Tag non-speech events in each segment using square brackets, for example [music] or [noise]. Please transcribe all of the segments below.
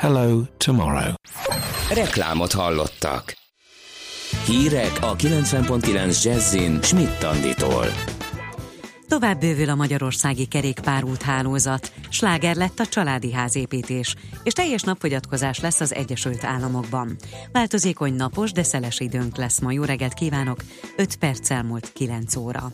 hello tomorrow. Reklámot hallottak. Hírek a 90.9 Jazzin Schmidt Anditól. Tovább bővül a magyarországi kerékpárút hálózat, sláger lett a családi házépítés, és teljes napfogyatkozás lesz az Egyesült Államokban. Változékony napos, de szeles időnk lesz ma. Jó reggelt kívánok! 5 perc elmúlt 9 óra.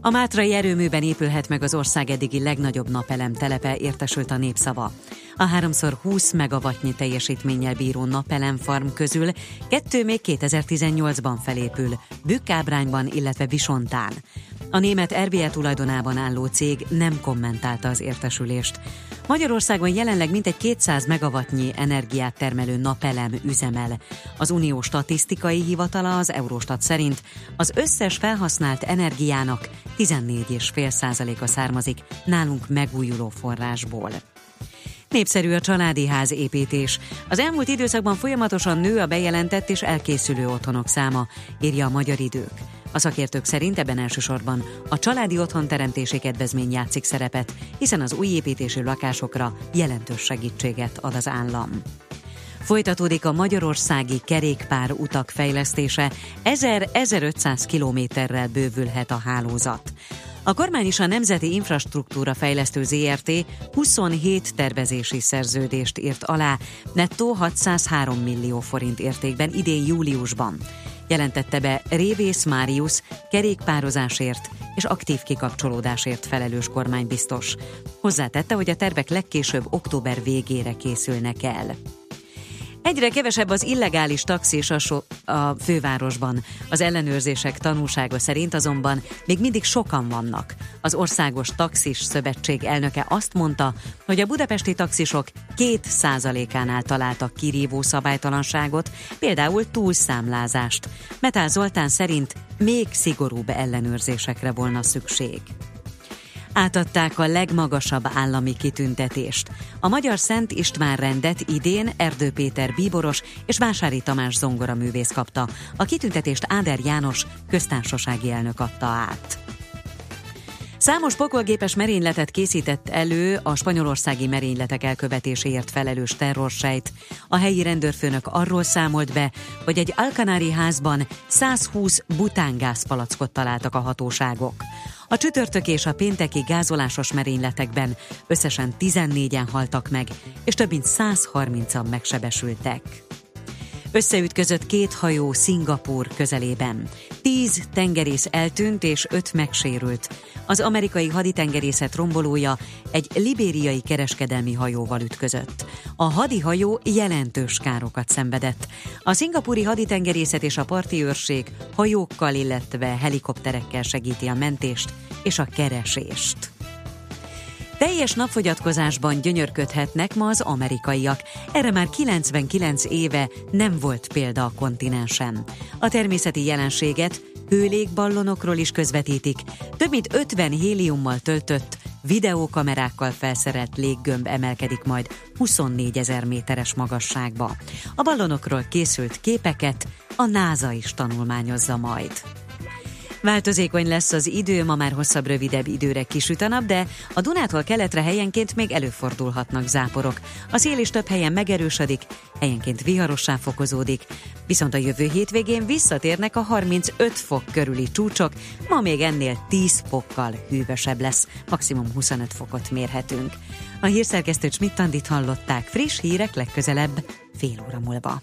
A Mátrai erőműben épülhet meg az ország eddigi legnagyobb napelem telepe, értesült a népszava. A 3x20 megawattnyi teljesítménnyel bíró napelemfarm közül kettő még 2018-ban felépül, Bükkábrányban, illetve Visontán. A német RBE tulajdonában álló cég nem kommentálta az értesülést. Magyarországon jelenleg mintegy 200 megawattnyi energiát termelő napelem üzemel. Az Unió statisztikai hivatala az Eurostat szerint az összes felhasznált energiának 14,5%-a származik nálunk megújuló forrásból. Népszerű a családi ház építés. Az elmúlt időszakban folyamatosan nő a bejelentett és elkészülő otthonok száma, írja a Magyar Idők. A szakértők szerint ebben elsősorban a családi otthon teremtési kedvezmény játszik szerepet, hiszen az új építésű lakásokra jelentős segítséget ad az állam. Folytatódik a magyarországi kerékpár utak fejlesztése, 1000-1500 kilométerrel bővülhet a hálózat. A kormány is a Nemzeti Infrastruktúra Fejlesztő ZRT 27 tervezési szerződést írt alá, nettó 603 millió forint értékben idén júliusban. Jelentette be Révész Máriusz kerékpározásért és aktív kikapcsolódásért felelős kormánybiztos. Hozzátette, hogy a tervek legkésőbb október végére készülnek el. Egyre kevesebb az illegális taxis a, so- a fővárosban. Az ellenőrzések tanúsága szerint azonban még mindig sokan vannak. Az Országos Taxis Szövetség elnöke azt mondta, hogy a budapesti taxisok két százalékánál találtak kirívó szabálytalanságot, például túlszámlázást. Metál Zoltán szerint még szigorúbb ellenőrzésekre volna szükség átadták a legmagasabb állami kitüntetést. A Magyar Szent István rendet idén Erdő Péter bíboros és Vásári Tamás zongoraművész kapta. A kitüntetést Áder János köztársasági elnök adta át. Számos pokolgépes merényletet készített elő a spanyolországi merényletek elkövetéséért felelős terrorsejt. A helyi rendőrfőnök arról számolt be, hogy egy alkanári házban 120 butángázpalackot találtak a hatóságok. A csütörtök és a pénteki gázolásos merényletekben összesen 14-en haltak meg, és több mint 130-an megsebesültek. Összeütközött két hajó Szingapúr közelében. Tíz tengerész eltűnt és öt megsérült. Az amerikai haditengerészet rombolója egy libériai kereskedelmi hajóval ütközött. A hadihajó jelentős károkat szenvedett. A szingapúri haditengerészet és a parti őrség hajókkal, illetve helikopterekkel segíti a mentést és a keresést. Teljes napfogyatkozásban gyönyörködhetnek ma az amerikaiak. Erre már 99 éve nem volt példa a kontinensen. A természeti jelenséget hőlégballonokról is közvetítik. Több mint 50 héliummal töltött, videókamerákkal felszerelt léggömb emelkedik majd 24 ezer méteres magasságba. A ballonokról készült képeket a NASA is tanulmányozza majd. Változékony lesz az idő, ma már hosszabb, rövidebb időre kisüt a nap, de a Dunától keletre helyenként még előfordulhatnak záporok. A szél is több helyen megerősödik, helyenként viharossá fokozódik, viszont a jövő hétvégén visszatérnek a 35 fok körüli csúcsok, ma még ennél 10 fokkal hűvösebb lesz, maximum 25 fokot mérhetünk. A hírszerkesztő Csmittandit hallották, friss hírek legközelebb fél óra múlva.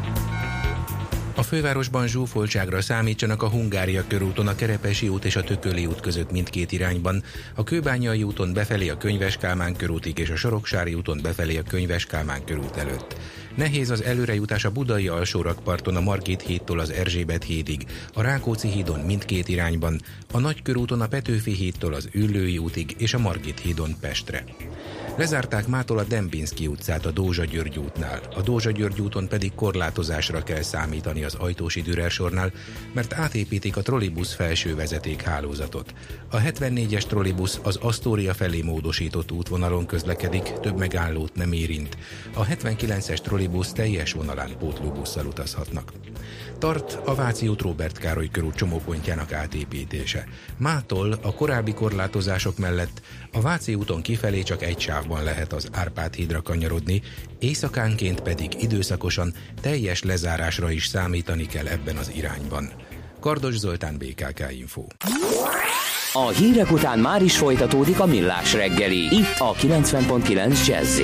a fővárosban zsúfoltságra számítsanak a Hungária körúton, a Kerepesi út és a Tököli út között mindkét irányban, a Kőbányai úton befelé a Könyves Kálmán körútig és a Soroksári úton befelé a Könyves Kálmán körút előtt. Nehéz az előrejutás a budai alsórakparton a Margit hídtól az Erzsébet hídig, a Rákóczi hídon mindkét irányban, a Nagykörúton a Petőfi hídtól az Üllői útig és a Margit hídon Pestre. Lezárták mától a Dembinski utcát a Dózsa György útnál, a Dózsa György úton pedig korlátozásra kell számítani az Ajtósi Dürer sornál, mert átépítik a trollibusz felső vezeték hálózatot. A 74-es trollibusz az Asztória felé módosított útvonalon közlekedik, több megállót nem érint. A 79-es trollibusz teljes vonalán pótlóbusszal utazhatnak. Tart a Váci út Robert Károly körút csomópontjának átépítése. Mától a korábbi korlátozások mellett a Váci úton kifelé csak egy sávban lehet az Árpád hídra kanyarodni, éjszakánként pedig időszakosan teljes lezárásra is számítani kell ebben az irányban. Kardos Zoltán, BKK Info. A hírek után már is folytatódik a millás reggeli, itt a 90.9 jazz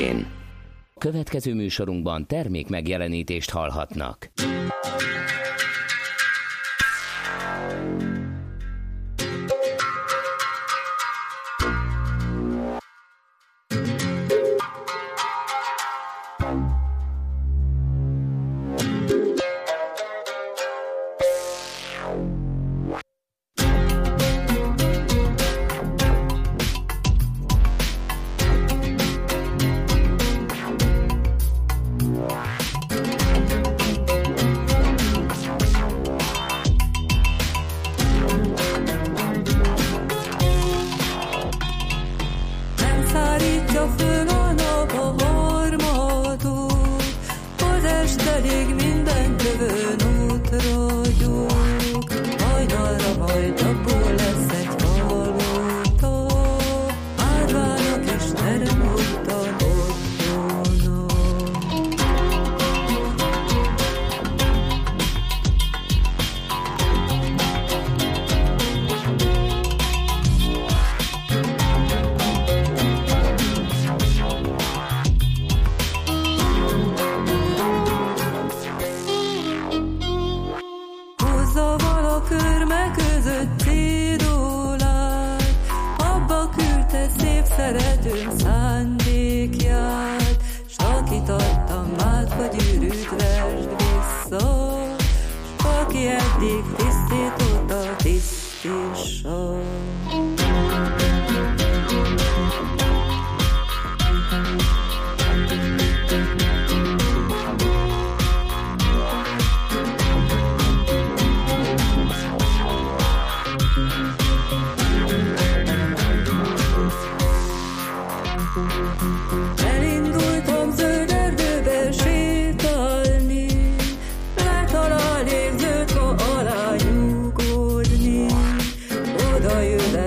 Következő műsorunkban termék megjelenítést hallhatnak. though you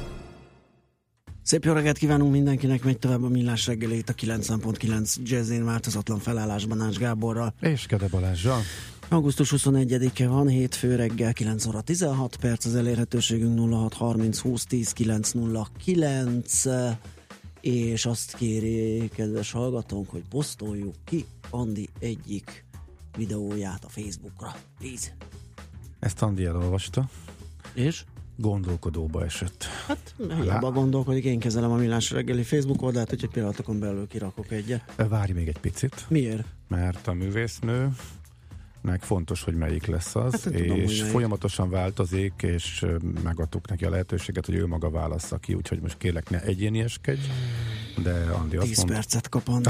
Szép jó reggelt kívánunk mindenkinek, megy tovább a millás reggelét a 90.9 jazzén változatlan felállásban Ács Gáborral. És Kede Balázsral. Augusztus 21-e van, hétfő reggel 9 óra 16 perc, az elérhetőségünk 0630 20 10 909 és azt kéri kedves hallgatónk, hogy posztoljuk ki Andi egyik videóját a Facebookra. Please. Ezt Andi elolvasta. És? Gondolkodóba esett. Hát, hiába gondolkodik, én kezelem a Millás reggeli Facebook oldalt, hogy egy pillanatokon belül kirakok egyet. Várj még egy picit. Miért? Mert a művésznő nek fontos, hogy melyik lesz az, hát, és tudom, folyamatosan változik, és megadtuk neki a lehetőséget, hogy ő maga válassza ki, úgyhogy most kérlek ne egyénieskedj, de Andi azt mondta... percet kap Andi.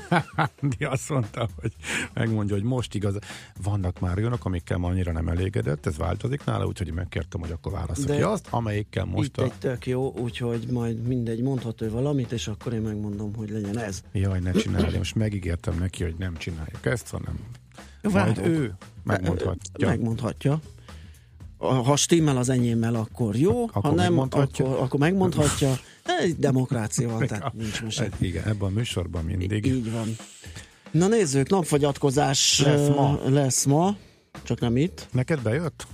[laughs] Andi azt mondta, hogy megmondja, hogy most igaz, vannak már olyanok, amikkel ma annyira nem elégedett, ez változik nála, úgyhogy megkértem, hogy akkor válassza de ki azt, amelyikkel most itt a... egy tök jó, úgyhogy majd mindegy, mondhat ő valamit, és akkor én megmondom, hogy legyen ez. Jaj, ne csinálj, most megígértem neki, hogy nem csináljuk ezt, hanem Várok. Majd ő megmondhatja. Megmondhatja. Ha stimmel az enyémmel, akkor jó, Ak- ha nem, akkor, akkor megmondhatja. Egy demokrácia van, tehát nincs mese. Igen, ebben a műsorban mindig. Így van. Na nézzük, napfogyatkozás lesz ma. lesz ma, csak nem itt. Neked bejött?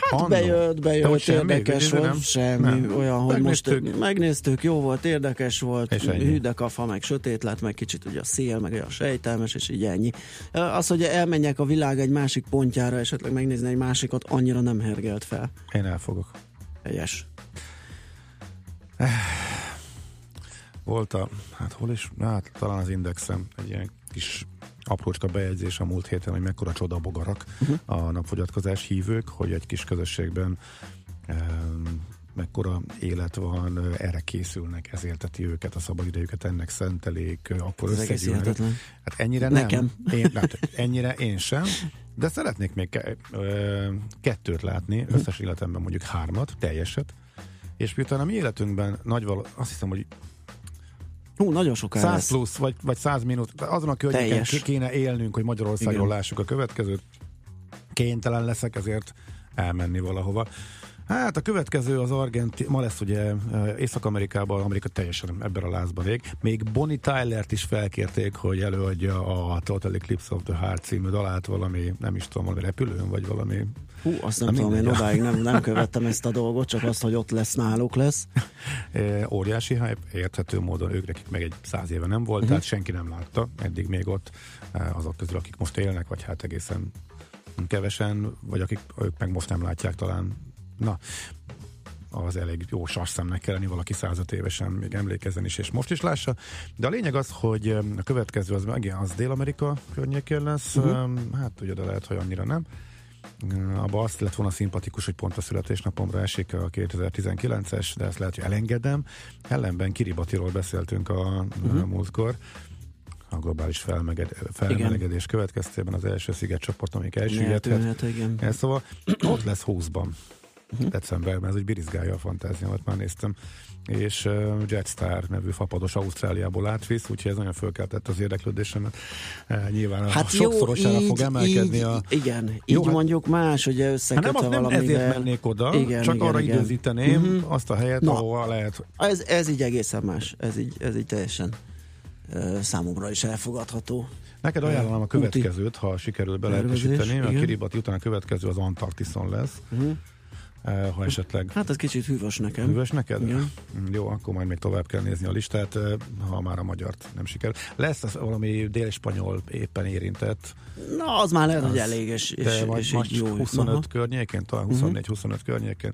Hát Annó. bejött, bejött, semmi, érdekes volt, nem? semmi, nem. olyan, hogy megnéztük. most megnéztük, jó volt, érdekes volt, hűdekafa, meg sötét lett, meg kicsit ugye a szél, meg a sejtelmes, és így ennyi. Az, hogy elmenjek a világ egy másik pontjára, esetleg megnézni egy másikat, annyira nem hergelt fel. Én elfogok. Helyes. Volt a, hát hol is, hát talán az Indexem egy ilyen kis aprócska bejegyzés a múlt héten, hogy mekkora csoda bogarak uh-huh. a napfogyatkozás hívők, hogy egy kis közösségben um, mekkora élet van, erre készülnek, ezért teti őket, a szabadidejüket ennek szentelik, akkor Ez összegyűlnek. Hát ennyire nem. Nekem. Én, hát ennyire én sem, de szeretnék még ke- kettőt látni, mhm. összes életemben mondjuk hármat, teljeset, és miután a mi életünkben nagy való, azt hiszem, hogy Hú, nagyon sok 100 lesz. plusz, vagy, vagy 100 minut. Azon a környéken kéne élnünk, hogy Magyarországról Igen. lássuk a következőt. Kénytelen leszek ezért elmenni valahova. Hát a következő az Argenti, ma lesz ugye eh, Észak-Amerikában, Amerika teljesen ebben a lázban vég. Még Bonnie Tyler-t is felkérték, hogy előadja a Total Eclipse of the Heart című dalát valami, nem is tudom, valami repülőn, vagy valami... Hú, azt nem, nem tudom, én odáig nem, nem [laughs] követtem ezt a dolgot, csak azt, hogy ott lesz, náluk lesz. [laughs] E, óriási hype, érthető módon ők nekik meg egy száz éve nem volt, uh-huh. tehát senki nem látta eddig még ott eh, azok közül, akik most élnek, vagy hát egészen kevesen, vagy akik ők meg most nem látják talán Na, az elég jó sarszemnek kell lenni valaki 105 évesen még emlékezzen is, és most is lássa. De a lényeg az, hogy a következő az, igen, az Dél-Amerika környékén lesz, uh-huh. hát ugye, de lehet, hogy annyira nem. Abba azt lett volna szimpatikus, hogy pont a születésnapomra esik a 2019-es, de ezt lehet, hogy elengedem. Ellenben Kiribatiról beszéltünk a, uh-huh. a múltkor, a globális felmeged, felmelegedés következtében az első szigetcsoport, amik elsüllyedhet. Szóval ott lesz 20-ban uh-huh. decemberben, ez egy birizgálja a fantáziámat, már néztem és uh, Jetstar nevű fapados Ausztráliából átvisz, úgyhogy ez nagyon fölkeltett az érdeklődésemet. Uh, nyilván hát a jó, sokszorosára fog emelkedni így, a... Igen, jó, így hát, mondjuk más, ugye összekötve hát nem, valamivel... nem ezért mennék oda, igen, csak igen, arra igen. időzíteném uh-huh. azt a helyet, Na, ahol lehet... Ez, ez így egészen más, ez így, ez így teljesen uh, számomra is elfogadható. Neked ajánlom a következőt, ha sikerül belelkesíteni, a Kiribati után a következő az Antarktiszon lesz. Uh-huh ha esetleg... Hát ez kicsit hűvös nekem. Hűvös neked? Igen. Mm, jó, akkor majd még tovább kell nézni a listát, eh, ha már a magyart nem sikerül. Lesz az valami dél-spanyol éppen érintett? Na, az már lehet, az, hogy elég, és, és, és, és jó. 25 Aha. környékén, talán 24-25 uh-huh. környékén.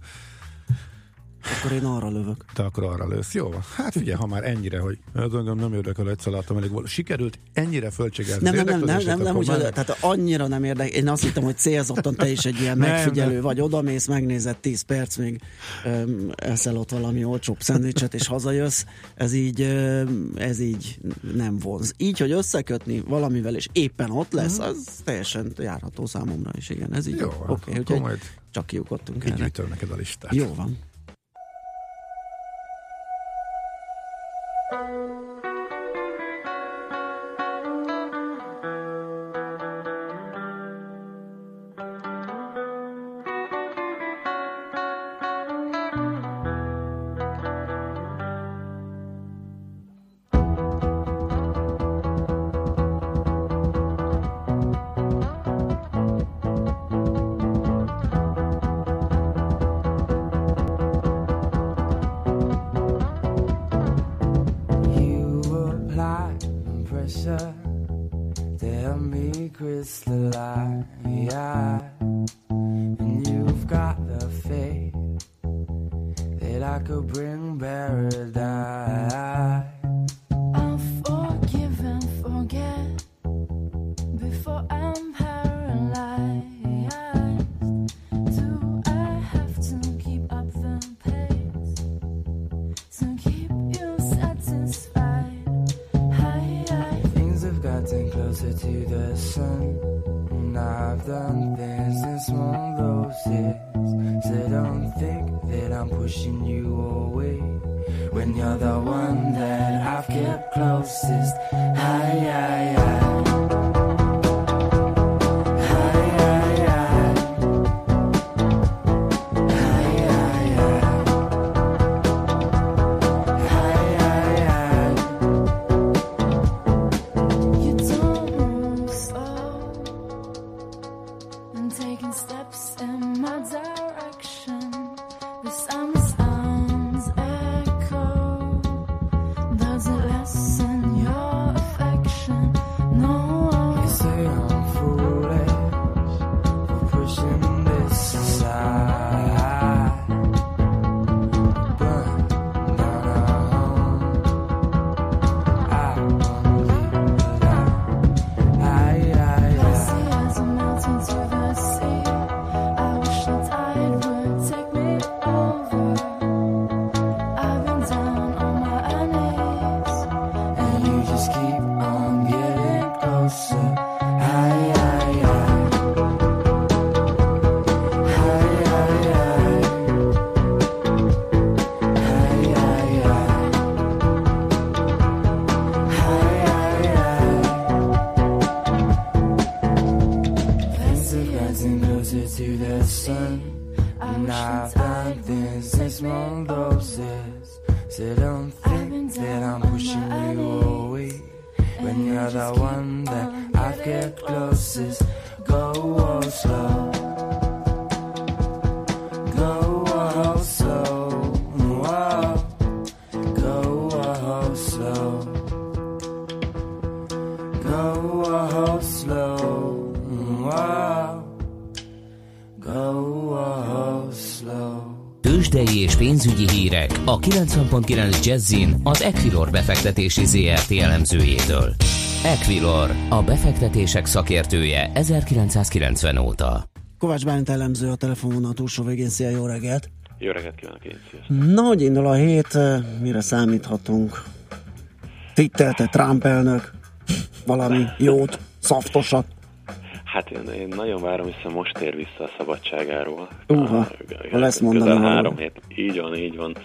Akkor én arra lövök. Te akkor arra lősz. Jó, hát figyelj, ha már ennyire, hogy ez engem nem érdekel, egyszer láttam elég volt. Sikerült ennyire földségelni nem, nem, nem, nem, nem, nem, úgy, tehát annyira nem érdekel. Én azt hittem, hogy célzottan te is egy ilyen [laughs] nem, megfigyelő nem. vagy, odamész, megnézed 10 perc, még um, eszel ott valami olcsóbb szendvicset, és hazajössz. Ez így, um, ez így nem vonz. Így, hogy összekötni valamivel, és éppen ott lesz, mhm. az teljesen járható számomra is, igen. Ez így jó. Oké, okay, úgyhogy csak kiugodtunk erre. Így neked a listát. Jó van. 90.9 Jazzin az Equilor befektetési ZRT elemzőjétől. Equilor, a befektetések szakértője 1990 óta. Kovács Bálint elemző a telefonvonal túlsó végén. Szia, jó reggelt! Jó reggelt kívánok én, Na, hogy indul a hét, mire számíthatunk? Tittelte Trump elnök valami jót, szaftosat? Hát én, én nagyon várom, hiszen most ér vissza a szabadságáról. Uha, uh, ha lesz mondani három hét. Így van, így van.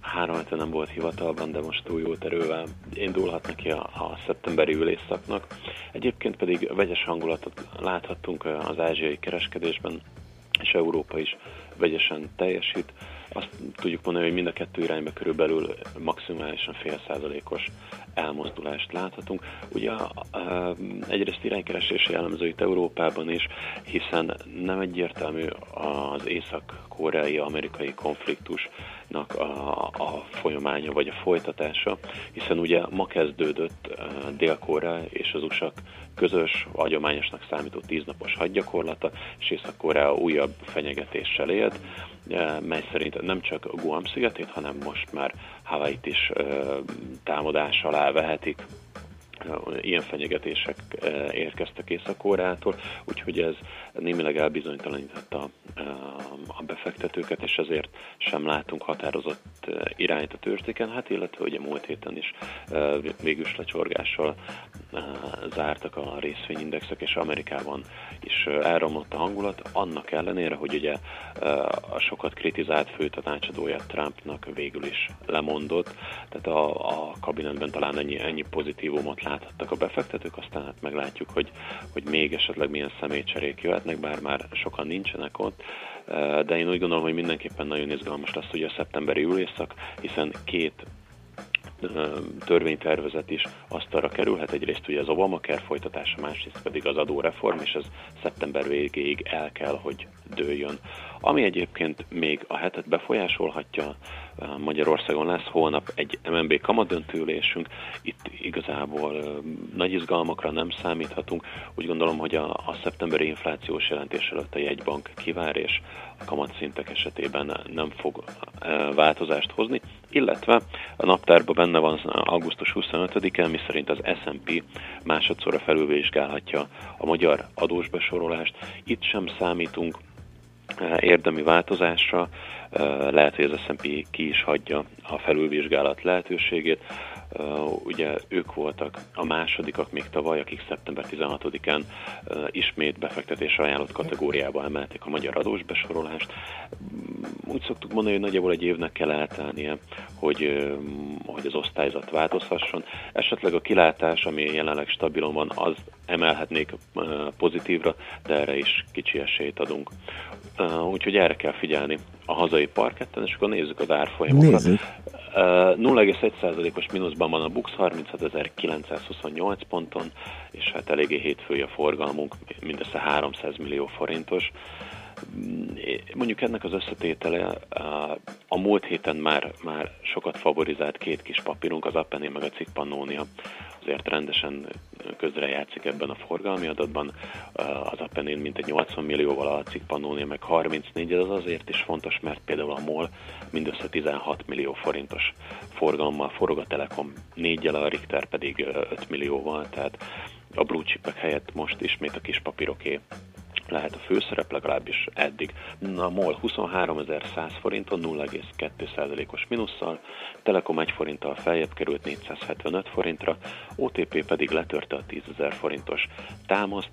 Három hete nem volt hivatalban, de most túl jó erővel indulhat neki a, a szeptemberi ülésszaknak. Egyébként pedig vegyes hangulatot láthattunk az ázsiai kereskedésben, és Európa is vegyesen teljesít. Azt tudjuk mondani, hogy mind a kettő irányba körülbelül maximálisan fél százalékos elmozdulást láthatunk. Ugye egyrészt iránykeresési jellemző Európában is, hiszen nem egyértelmű az észak-koreai amerikai konfliktusnak a, a folyamánya vagy a folytatása, hiszen ugye ma kezdődött Dél-Korea és az USA közös, hagyományosnak számító tíznapos hadgyakorlata, és Észak-Korea újabb fenyegetéssel élt mely szerint nem csak Guam szigetét, hanem most már Hawaii-t is támadás alá vehetik. Ilyen fenyegetések érkeztek Észak-Koreától, úgyhogy ez némileg elbizonytalanította a befektetőket, és ezért sem látunk határozott irányt a tőzsdéken, hát illetve ugye múlt héten is végül lecsorgással zártak a részvényindexek, és Amerikában is elromlott a hangulat, annak ellenére, hogy ugye a sokat kritizált főtanácsadója Trumpnak végül is lemondott, tehát a, a kabinetben talán ennyi, ennyi pozitívumot láthattak a befektetők, aztán hát meglátjuk, hogy, hogy még esetleg milyen személycserék jöhetnek, bár már sokan nincsenek ott, de én úgy gondolom, hogy mindenképpen nagyon izgalmas lesz ugye a szeptemberi ülésszak, hiszen két törvénytervezet is asztalra kerülhet. Egyrészt ugye az Obamacare folytatása, másrészt pedig az adóreform, és ez szeptember végéig el kell, hogy dőljön. Ami egyébként még a hetet befolyásolhatja, Magyarországon lesz holnap egy MNB kamadöntőülésünk, itt igazából nagy izgalmakra nem számíthatunk. Úgy gondolom, hogy a, a szeptemberi inflációs jelentés előtt a jegybank kivár, és a kamatszintek esetében nem fog változást hozni, illetve a naptárban benne van augusztus 25-e, mi szerint az S&P másodszorra felülvizsgálhatja a magyar adósbesorolást. Itt sem számítunk érdemi változásra, lehet, hogy az S&P ki is hagyja a felülvizsgálat lehetőségét. Ugye ők voltak a másodikak még tavaly, akik szeptember 16-án ismét befektetésre ajánlott kategóriába emelték a magyar adós besorolást. Úgy szoktuk mondani, hogy nagyjából egy évnek kell eltelnie, hogy, hogy az osztályzat változhasson. Esetleg a kilátás, ami jelenleg stabilon van, az emelhetnék pozitívra, de erre is kicsi esélyt adunk. Úgyhogy erre kell figyelni a hazai parketten, és akkor nézzük az árfolyamokat. Nézzük. 0,1%-os mínuszban van a Bux 36.928 ponton, és hát eléggé hétfői a forgalmunk, mindössze 300 millió forintos. Mondjuk ennek az összetétele a múlt héten már, már sokat favorizált két kis papírunk, az Appené meg a Cikpannónia azért rendesen közrejátszik ebben a forgalmi adatban. Az Appenin mintegy 80 millióval, a Cikpannónia meg 34, ez azért is fontos, mert például a MOL mindössze 16 millió forintos forgalommal forog a Telekom 4 a Richter pedig 5 millióval, tehát a blue chipek helyett most ismét a kis papíroké lehet a főszerep, legalábbis eddig. A MOL 23.100 forinton 0,2%-os minusszal, Telekom 1 forinttal feljebb került 475 forintra, OTP pedig letörte a 10.000 forintos támaszt.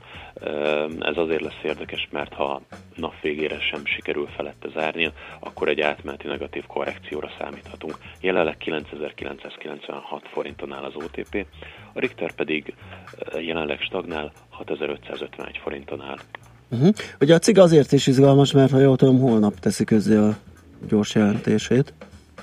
Ez azért lesz érdekes, mert ha nap végére sem sikerül felette zárnia, akkor egy átmeneti negatív korrekcióra számíthatunk. Jelenleg 9996 forinton áll az OTP, a Richter pedig jelenleg stagnál 6551 forinton áll. Uh-huh. Ugye a cig azért is izgalmas, mert ha jól tudom, holnap teszi közé a gyors jelentését.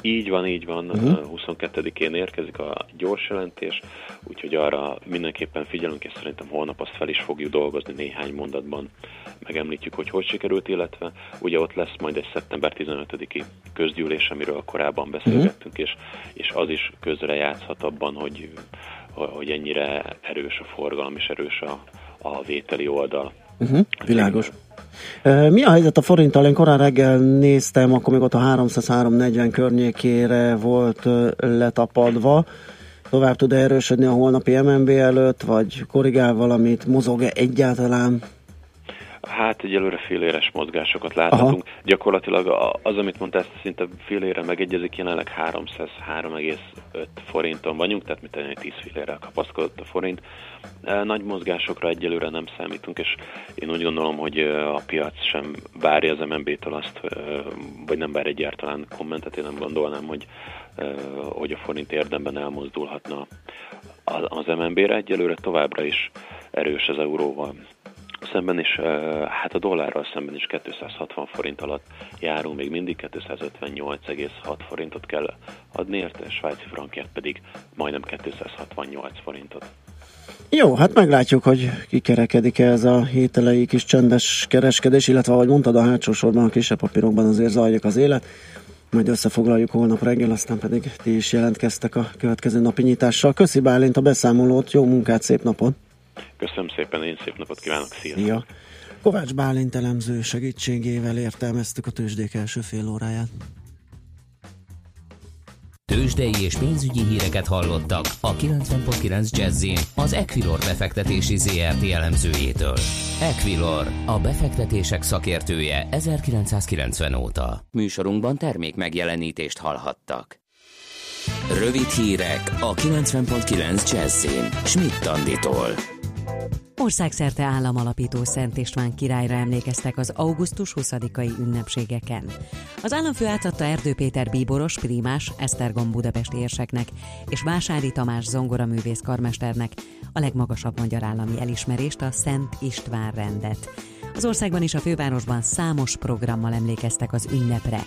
Így van, így van. Uh-huh. 22-én érkezik a gyors jelentés, úgyhogy arra mindenképpen figyelünk, és szerintem holnap azt fel is fogjuk dolgozni néhány mondatban. Megemlítjük, hogy hogy sikerült, illetve ugye ott lesz majd egy szeptember 15-i közgyűlés, amiről korábban beszélgettünk, uh-huh. és, és az is közre játszhat abban, hogy, hogy ennyire erős a forgalom és erős a, a vételi oldal. Uh-huh, világos. Mi a helyzet a forinttal? Én korán reggel néztem, akkor még ott a 300-340 környékére volt letapadva. Tovább tud erősödni a holnapi MNB előtt, vagy korrigál valamit? Mozog-e egyáltalán? Hát egyelőre féléres mozgásokat láthatunk. Aha. Gyakorlatilag az, amit mondta, ezt szinte félére megegyezik, jelenleg 303,5 forinton vagyunk, tehát mint egy 10 félére kapaszkodott a forint. E, nagy mozgásokra egyelőre nem számítunk, és én úgy gondolom, hogy e, a piac sem várja az MNB-től azt, e, vagy nem vár egyáltalán kommentet, én nem gondolnám, hogy, hogy a forint érdemben elmozdulhatna az MNB-re. Egyelőre továbbra is erős az euróval szemben is, hát a dollárral szemben is 260 forint alatt járunk, még mindig 258,6 forintot kell adni érte, a svájci frankját pedig majdnem 268 forintot. Jó, hát meglátjuk, hogy kikerekedik ez a hételei kis csendes kereskedés, illetve ahogy mondtad, a hátsó sorban a kisebb papírokban azért zajlik az élet. Majd összefoglaljuk holnap reggel, aztán pedig ti is jelentkeztek a következő napi nyitással. Köszi Bálint a beszámolót, jó munkát, szép napot! Köszönöm szépen, én szép napot kívánok, sziasztok! Szia. Kovács Bálint elemző segítségével értelmeztük a tőzsdék első fél óráját. Tőzsdei és pénzügyi híreket hallottak a 90.9 jazz az Equilor befektetési ZRT elemzőjétől. Equilor, a befektetések szakértője 1990 óta. Műsorunkban termék megjelenítést hallhattak. Rövid hírek a 90.9 jazz Schmidt Anditól. Országszerte államalapító Szent István királyra emlékeztek az augusztus 20-ai ünnepségeken. Az államfő átadta Erdő Péter bíboros, primás, Esztergom budapesti érseknek és Vásári Tamás zongoraművész karmesternek a legmagasabb magyar állami elismerést, a Szent István rendet. Az országban és a fővárosban számos programmal emlékeztek az ünnepre.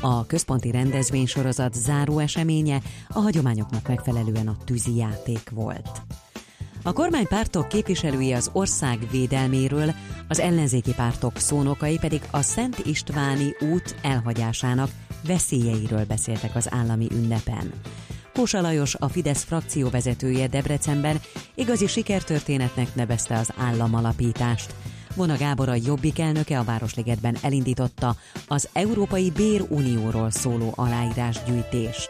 A központi rendezvénysorozat záró eseménye a hagyományoknak megfelelően a tűzi játék volt. A kormánypártok képviselői az ország védelméről, az ellenzéki pártok szónokai pedig a Szent Istváni út elhagyásának veszélyeiről beszéltek az állami ünnepen. Kósa Lajos, a Fidesz frakció vezetője Debrecenben igazi sikertörténetnek nevezte az államalapítást. Vona Gábor a Jobbik elnöke a Városligetben elindította az Európai Bérunióról szóló aláírásgyűjtést.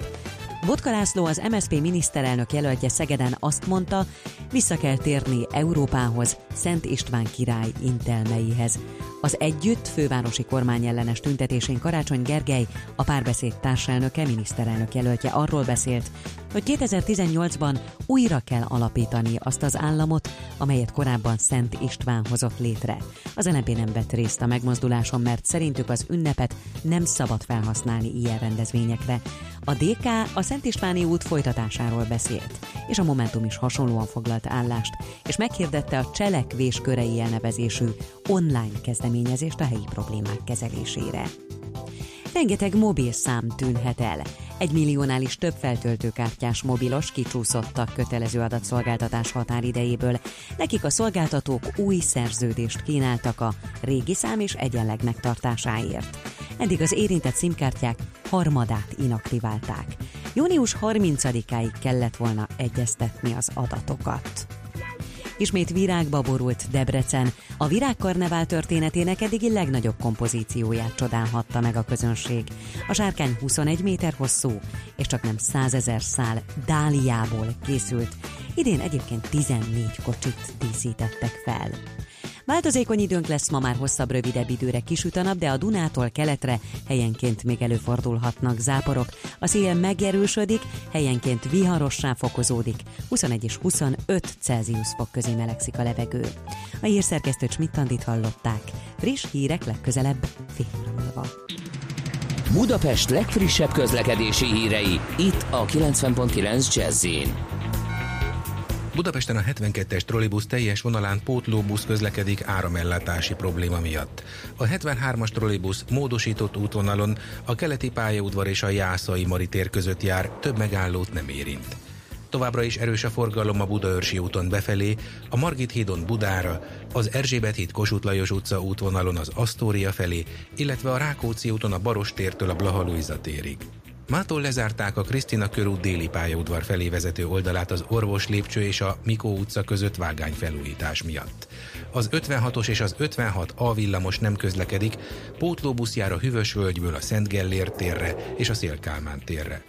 Botka László, az MSZP miniszterelnök jelöltje Szegeden azt mondta, vissza kell térni Európához, Szent István király intelmeihez. Az együtt fővárosi kormány ellenes tüntetésén Karácsony Gergely, a párbeszéd társelnöke, miniszterelnök jelöltje arról beszélt, hogy 2018-ban újra kell alapítani azt az államot, amelyet korábban Szent István hozott létre. Az LNP nem vett részt a megmozduláson, mert szerintük az ünnepet nem szabad felhasználni ilyen rendezvényekre. A DK a Szent Istváni út folytatásáról beszélt, és a Momentum is hasonlóan foglalt állást, és meghirdette a Cselekvés körei elnevezésű online kezdeményezést a helyi problémák kezelésére. Rengeteg mobil szám tűnhet el. Egy milliónál is több feltöltőkártyás mobilos kicsúszott a kötelező adatszolgáltatás határidejéből. Nekik a szolgáltatók új szerződést kínáltak a régi szám és egyenleg megtartásáért. Eddig az érintett szimkártyák harmadát inaktiválták. Június 30-áig kellett volna egyeztetni az adatokat. Ismét virágba borult Debrecen. A virágkarnevál történetének eddigi legnagyobb kompozícióját csodálhatta meg a közönség. A sárkány 21 méter hosszú, és csak nem 100 ezer szál dáliából készült. Idén egyébként 14 kocsit díszítettek fel. Változékony időnk lesz ma már hosszabb, rövidebb időre kisüt a nap, de a Dunától keletre helyenként még előfordulhatnak záporok. A szél megerősödik, helyenként viharossá fokozódik. 21 és 25 Celsius fok közé melegszik a levegő. A hírszerkesztő Csmittandit hallották. Friss hírek legközelebb fél múlva. Budapest legfrissebb közlekedési hírei itt a 90.9 jazz Budapesten a 72-es trollibusz teljes vonalán pótlóbusz közlekedik áramellátási probléma miatt. A 73-as trollibusz módosított útvonalon a keleti pályaudvar és a Jászai Mari tér között jár, több megállót nem érint. Továbbra is erős a forgalom a Budaörsi úton befelé, a Margit hídon Budára, az Erzsébet híd Kossuth Lajos utca útvonalon az Asztória felé, illetve a Rákóczi úton a Barostértől a Blaha térig. Mától lezárták a Krisztina körút déli pályaudvar felé vezető oldalát az Orvos lépcső és a Mikó utca között vágány felújítás miatt. Az 56-os és az 56 A villamos nem közlekedik, pótlóbusz jár a Hüvösvölgyből a Szent Gellér térre és a Szélkálmán térre.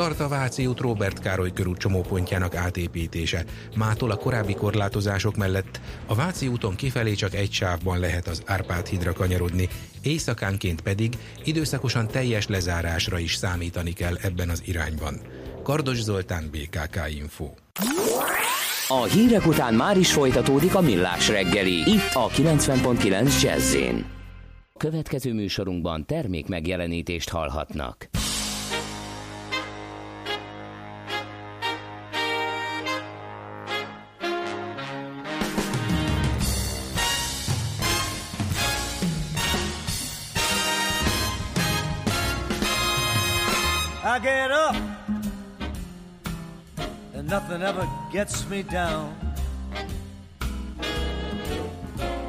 Tart a Váci út Robert Károly körút csomópontjának átépítése. Mától a korábbi korlátozások mellett a Váci úton kifelé csak egy sávban lehet az Árpád hídra kanyarodni, éjszakánként pedig időszakosan teljes lezárásra is számítani kell ebben az irányban. Kardos Zoltán, BKK Info. A hírek után már is folytatódik a millás reggeli, itt a 90.9 jazz Következő műsorunkban termék megjelenítést hallhatnak. Nothing ever gets me down.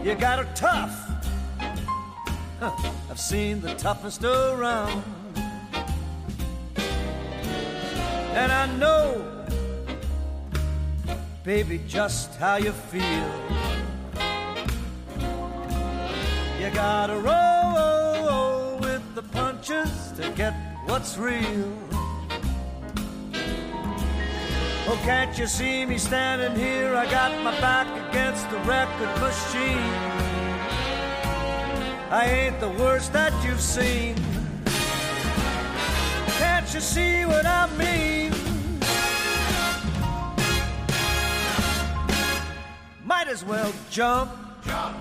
You got it tough. Huh, I've seen the toughest around. And I know, baby, just how you feel. You gotta roll with the punches to get what's real. Oh, can't you see me standing here? I got my back against the record machine. I ain't the worst that you've seen. Can't you see what I mean? Might as well jump. Jump.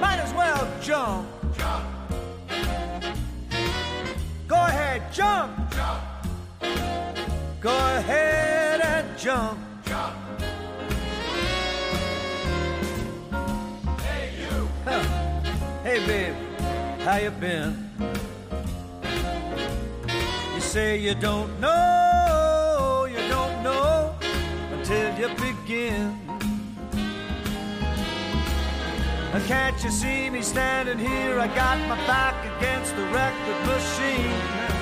Might as well jump. Jump. Go ahead, jump. Go ahead and jump. Jump. Hey you. Huh. Hey babe, how you been? You say you don't know, you don't know until you begin. Uh, Can't you see me standing here? I got my back against the record machine.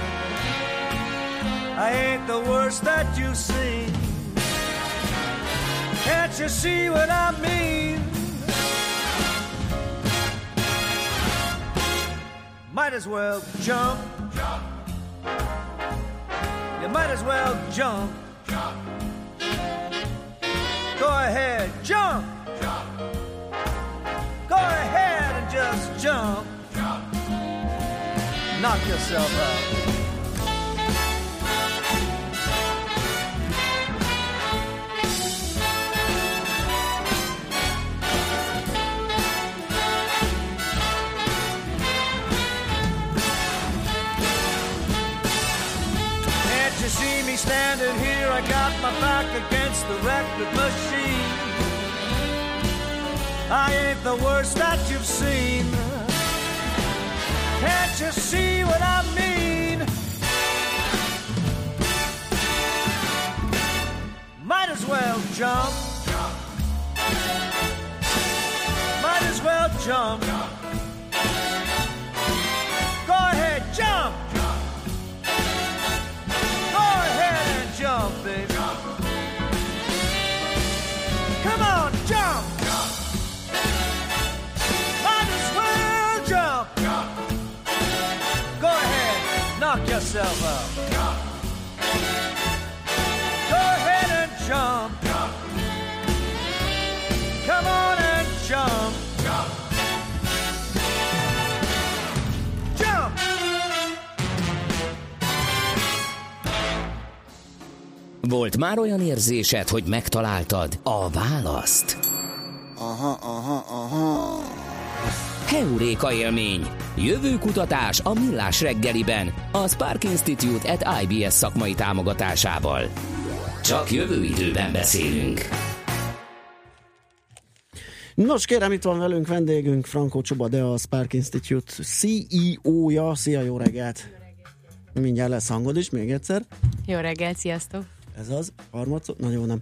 I ain't the worst that you've seen. Can't you see what I mean? Might as well jump. Jump. You might as well jump. Jump. Go ahead, jump. Jump. Go ahead and just jump. Jump. Knock yourself out. Standing here? I got my back against the record machine. I ain't the worst that you've seen. Can't you see what I mean? Might as well jump. Might as well jump. Yourself out. Go ahead and jump. Come on and jump. Jump. Volt már olyan érzésed, hogy megtaláltad a választ? Aha, aha. Heuréka élmény. Jövő kutatás a Millás reggeliben. A Spark Institute at IBS szakmai támogatásával. Csak jövő időben beszélünk. Nos, kérem, itt van velünk vendégünk, Franco Csuba, de a Spark Institute CEO-ja. Szia, jó reggelt! Mindjárt lesz hangod is, még egyszer. Jó reggelt, sziasztok! Ez az, harmadszor? Na jó, nem.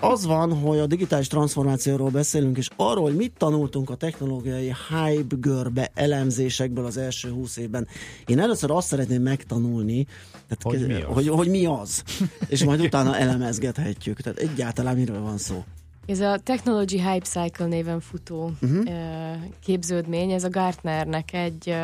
Az van, hogy a digitális transformációról beszélünk, és arról, hogy mit tanultunk a technológiai hype görbe elemzésekből az első húsz évben. Én először azt szeretném megtanulni, tehát Hogy kez- mi az? Hogy, hogy mi az, és majd utána elemezgethetjük. Tehát egyáltalán miről van szó. Ez a Technology Hype Cycle néven futó uh-huh. képződmény, ez a Gartnernek egy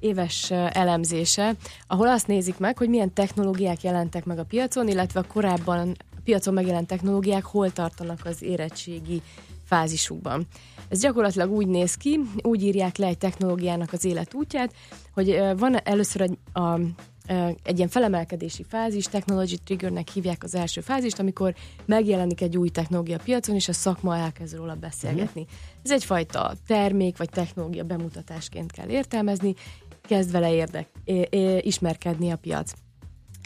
éves elemzése, ahol azt nézik meg, hogy milyen technológiák jelentek meg a piacon, illetve a korábban a piacon megjelent technológiák hol tartanak az érettségi fázisukban. Ez gyakorlatilag úgy néz ki, úgy írják le egy technológiának az életútját, hogy van először egy, a, egy ilyen felemelkedési fázis, technology triggernek hívják az első fázist, amikor megjelenik egy új technológia a piacon, és a szakma elkezd róla beszélgetni. Ez egyfajta termék vagy technológia bemutatásként kell értelmezni, kezd vele érdek, é, é, ismerkedni a piac.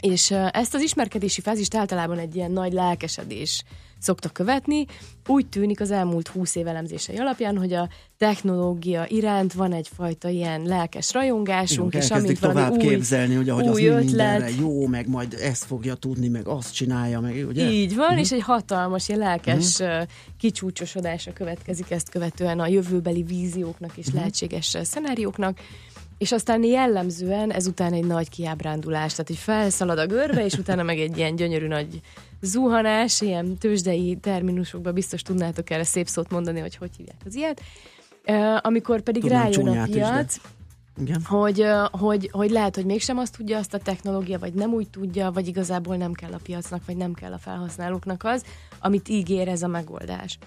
És ezt az ismerkedési fázist általában egy ilyen nagy lelkesedés szokta követni. Úgy tűnik az elmúlt húsz év elemzései alapján, hogy a technológia iránt van egyfajta ilyen lelkes rajongásunk, és amint tovább új, képzelni, hogy az új mi ötlet, mindenre jó, meg majd ezt fogja tudni, meg azt csinálja, meg ugye? így van, Mhm. és egy hatalmas, ilyen lelkes uh kicsúcsosodása következik ezt követően a jövőbeli vízióknak és lehetséges ö, szenárióknak, és aztán jellemzően ezután egy nagy kiábrándulás, tehát hogy felszalad a görbe, és utána meg egy ilyen gyönyörű nagy zuhanás, ilyen tőzsdei terminusokban biztos tudnátok erre szép szót mondani, hogy hogy hívják az ilyet. amikor pedig Tudom, rájön a piac, Igen. hogy, hogy, hogy lehet, hogy mégsem azt tudja azt a technológia, vagy nem úgy tudja, vagy igazából nem kell a piacnak, vagy nem kell a felhasználóknak az, amit ígér ez a megoldás.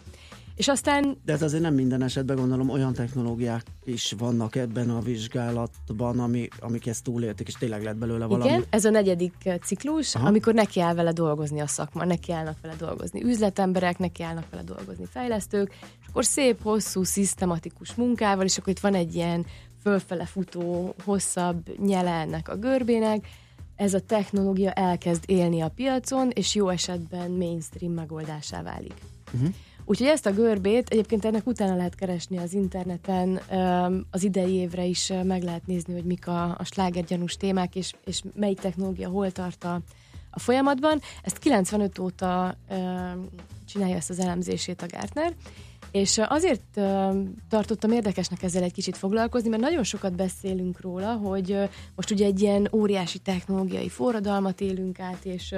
És aztán De hát azért nem minden esetben gondolom olyan technológiák is vannak ebben a vizsgálatban, ami, amik ezt túlélték, és tényleg lett belőle valami. Igen, ez a negyedik eh, ciklus, Aha. Amikor neki áll vele dolgozni a szakma, neki állnak vele dolgozni üzletemberek, neki állnak vele dolgozni fejlesztők, és akkor szép, hosszú, szisztematikus munkával, és akkor itt van egy ilyen fölfele futó, hosszabb nyele ennek a görbének, ez a technológia elkezd élni a piacon, és jó esetben mainstream megoldásá válik. Uh-huh. Úgyhogy ezt a görbét egyébként ennek utána lehet keresni az interneten, az idei évre is meg lehet nézni, hogy mik a, a slágergyanús témák, és, és melyik technológia hol tart a, a folyamatban. Ezt 95 óta csinálja ezt az elemzését a Gartner, és azért tartottam érdekesnek ezzel egy kicsit foglalkozni, mert nagyon sokat beszélünk róla, hogy most ugye egy ilyen óriási technológiai forradalmat élünk át, és,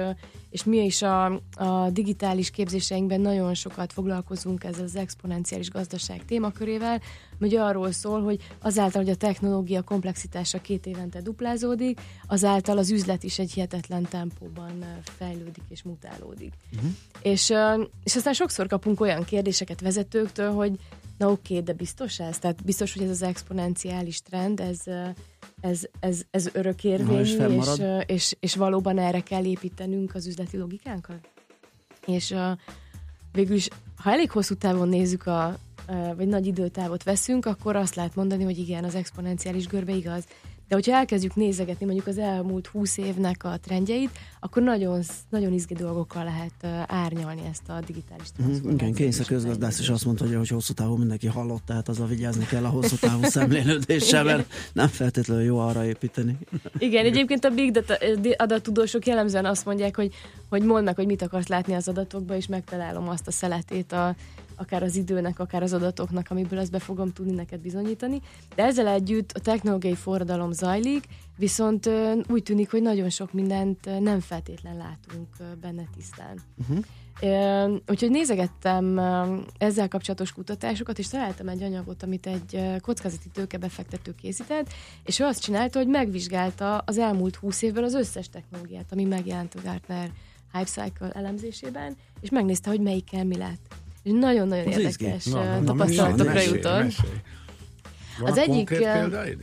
és mi is a, a digitális képzéseinkben nagyon sokat foglalkozunk ezzel az exponenciális gazdaság témakörével, hogy arról szól, hogy azáltal, hogy a technológia komplexitása két évente duplázódik, azáltal az üzlet is egy hihetetlen tempóban fejlődik és mutálódik. Uh-huh. És, és aztán sokszor kapunk olyan kérdéseket vezetőktől, hogy na oké, de biztos ez? Tehát biztos, hogy ez az exponenciális trend, ez, ez, ez, ez és örökérvényű, és, ö, és, és valóban erre kell építenünk az üzleti logikánkat? És végül is, ha elég hosszú távon nézzük, a, vagy nagy időtávot veszünk, akkor azt lehet mondani, hogy igen, az exponenciális görbe igaz. De hogyha elkezdjük nézegetni mondjuk az elmúlt 20 évnek a trendjeit, akkor nagyon, nagyon izgi dolgokkal lehet árnyalni ezt a digitális Mhm, transformációt. Igen, kényszer közgazdász is azt mondta, hogy, hogy hosszú távon mindenki halott, tehát azzal vigyázni kell a hosszú távú [laughs] szemlélődéssel, mert nem feltétlenül jó arra építeni. Igen, egyébként a big data adattudósok jellemzően azt mondják, hogy, hogy mondd meg, hogy mit akarsz látni az adatokba, és megtalálom azt a szeletét a, akár az időnek, akár az adatoknak, amiből ezt be fogom tudni neked bizonyítani. De ezzel együtt a technológiai forradalom zajlik, viszont úgy tűnik, hogy nagyon sok mindent nem feltétlen látunk benne tisztán. Uh-huh. Úgyhogy nézegettem ezzel kapcsolatos kutatásokat, és találtam egy anyagot, amit egy kockázati tőkebefektető készített, és ő azt csinálta, hogy megvizsgálta az elmúlt 20 évből az összes technológiát, ami megjelent a Gartner Hype Cycle elemzésében, és megnézte, hogy melyikkel mi lett. Nagyon-nagyon Az érdekes Na, na, tapasztalatokra mesélj, jutott. mesélj. Van Az egyik, eh, példáid?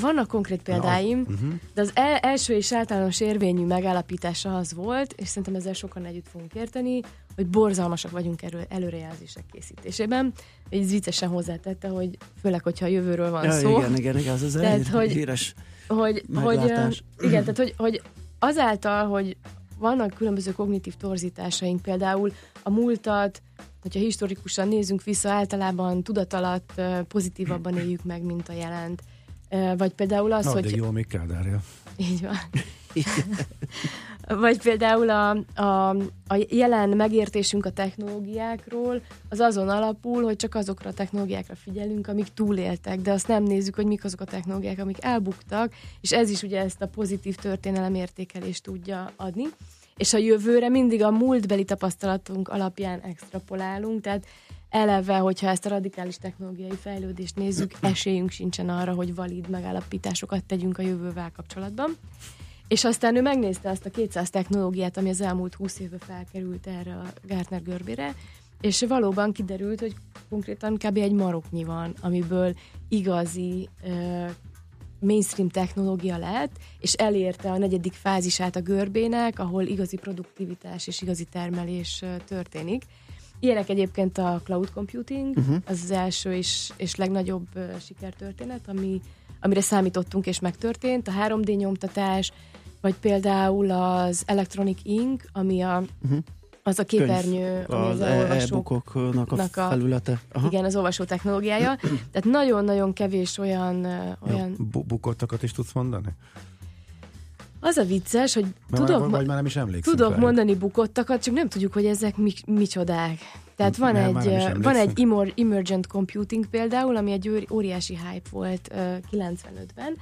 Vannak konkrét példáim, uh-huh. de az el- első és általános érvényű megállapítása az volt, és szerintem ezzel sokan együtt fogunk érteni, hogy borzalmasak vagyunk erő, előrejelzések készítésében. Ez viccesen hozzátette, hogy főleg, hogyha a jövőről van Ja, szó, igen, igen, igen, az az Tehát, egy hogy- híres. hogy, hogy igen, tehát hogy, hogy azáltal, hogy vannak különböző kognitív torzításaink, például a múltat, hogyha historikusan nézzünk vissza, általában tudatalatt pozitívabban [clears throat] éljük meg, mint a jelent. Vagy például az, Addig hogy... jól még Kádárja. Így van. [laughs] [laughs] Vagy például a, a, a jelen megértésünk a technológiákról, az azon alapul, hogy csak azokra a technológiákra figyelünk, amik túléltek, de azt nem nézzük, hogy mik azok a technológiák, amik elbuktak, és ez is ugye ezt a pozitív történelem értékelést tudja adni. És a jövőre mindig a múltbeli tapasztalatunk alapján extrapolálunk, tehát eleve, hogyha ezt a radikális technológiai fejlődést nézzük, esélyünk sincsen arra, hogy valid megállapításokat tegyünk a jövővel kapcsolatban. És aztán ő megnézte azt a 200 technológiát, ami az elmúlt 20 évben felkerült erre a Gartner görbére, és valóban kiderült, hogy konkrétan kb. egy maroknyi van, amiből igazi mainstream technológia lett, és elérte a negyedik fázisát a görbének, ahol igazi produktivitás és igazi termelés történik. Ilyenek egyébként a cloud computing, uh-huh. az az első és, és legnagyobb sikertörténet, ami, amire számítottunk és megtörtént, a 3D nyomtatás, vagy például az Electronic Ink, ami a, uh-huh. Az a képernyő, az, az elolvasók e-bookoknak a a- felülete. Aha. igen, az olvasó technológiája. Tehát nagyon-nagyon kevés olyan, olyan... Ja, bukottakat is tudsz mondani? Az a vicces, hogy Vagy, tudok, vagy, ma- vagy már nem is emlékszem. tudok rájuk. mondani bukottakat, csak nem tudjuk, hogy ezek mi, micsodák. Tehát van Nem, már egy, van egy emer- emergent computing például, ami egy óriási hype volt ö, 95-ben,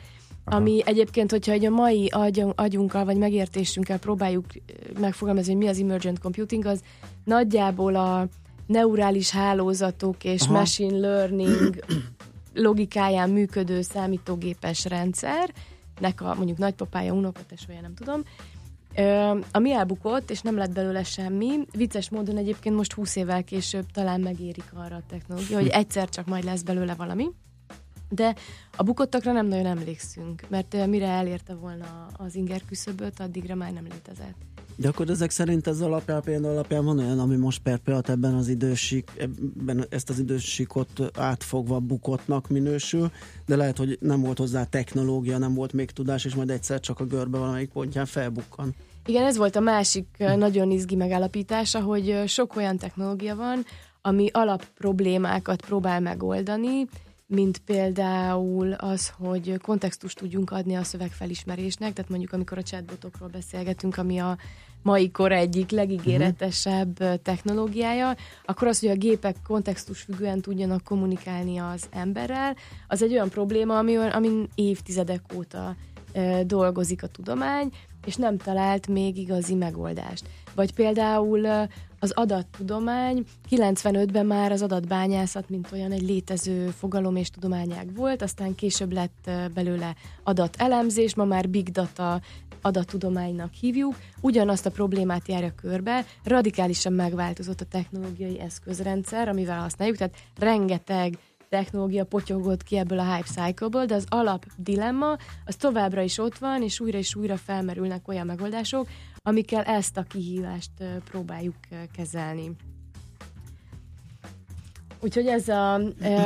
Aha. ami egyébként, hogyha egy a mai agyunk, agyunkkal vagy megértésünkkel próbáljuk ö, megfogalmazni, hogy mi az emergent computing, az nagyjából a neurális hálózatok és Aha. machine learning [clears throat] logikáján működő számítógépes rendszernek a mondjuk nagypapája, unokatesója, nem tudom, ami elbukott, és nem lett belőle semmi. Vicces módon egyébként most 20 évvel később talán megérik arra a technológia, hogy [clears throat] egyszer csak majd lesz belőle valami. De a bukottakra nem nagyon emlékszünk, mert mire elérte volna az inger küszöböt, addigra már nem létezett. De akkor ezek szerint ez alapján, például alapján van olyan, ami most perpeat ebben az idősik, ebben ezt az idősikot átfogva bukottnak minősül, de lehet, hogy nem volt hozzá technológia, nem volt még tudás, és majd egyszer csak a görbe valamelyik pontján felbukkan. Igen, ez volt a másik nagyon izgi megállapítása, hogy sok olyan technológia van, ami alap problémákat próbál megoldani, mint például az, hogy kontextust tudjunk adni a szövegfelismerésnek, tehát mondjuk amikor a chatbotokról beszélgetünk, ami a mai kor egyik legígéretesebb uh-huh. technológiája, akkor az, hogy a gépek kontextus függően tudjanak kommunikálni az emberrel, az egy olyan probléma, ami, amin évtizedek óta e, dolgozik a tudomány, és nem talált még igazi megoldást. Vagy például az adattudomány. 95-ben már az adatbányászat, mint olyan egy létező fogalom és tudományág volt, aztán később lett belőle adatelemzés, ma már big data adattudománynak hívjuk, ugyanazt a problémát járja körbe, radikálisan megváltozott a technológiai eszközrendszer, amivel használjuk, tehát rengeteg technológia potyogott ki ebből a hype cycle de az alap dilemma az továbbra is ott van, és újra és újra felmerülnek olyan megoldások, amikkel ezt a kihívást próbáljuk kezelni. Úgyhogy ez a,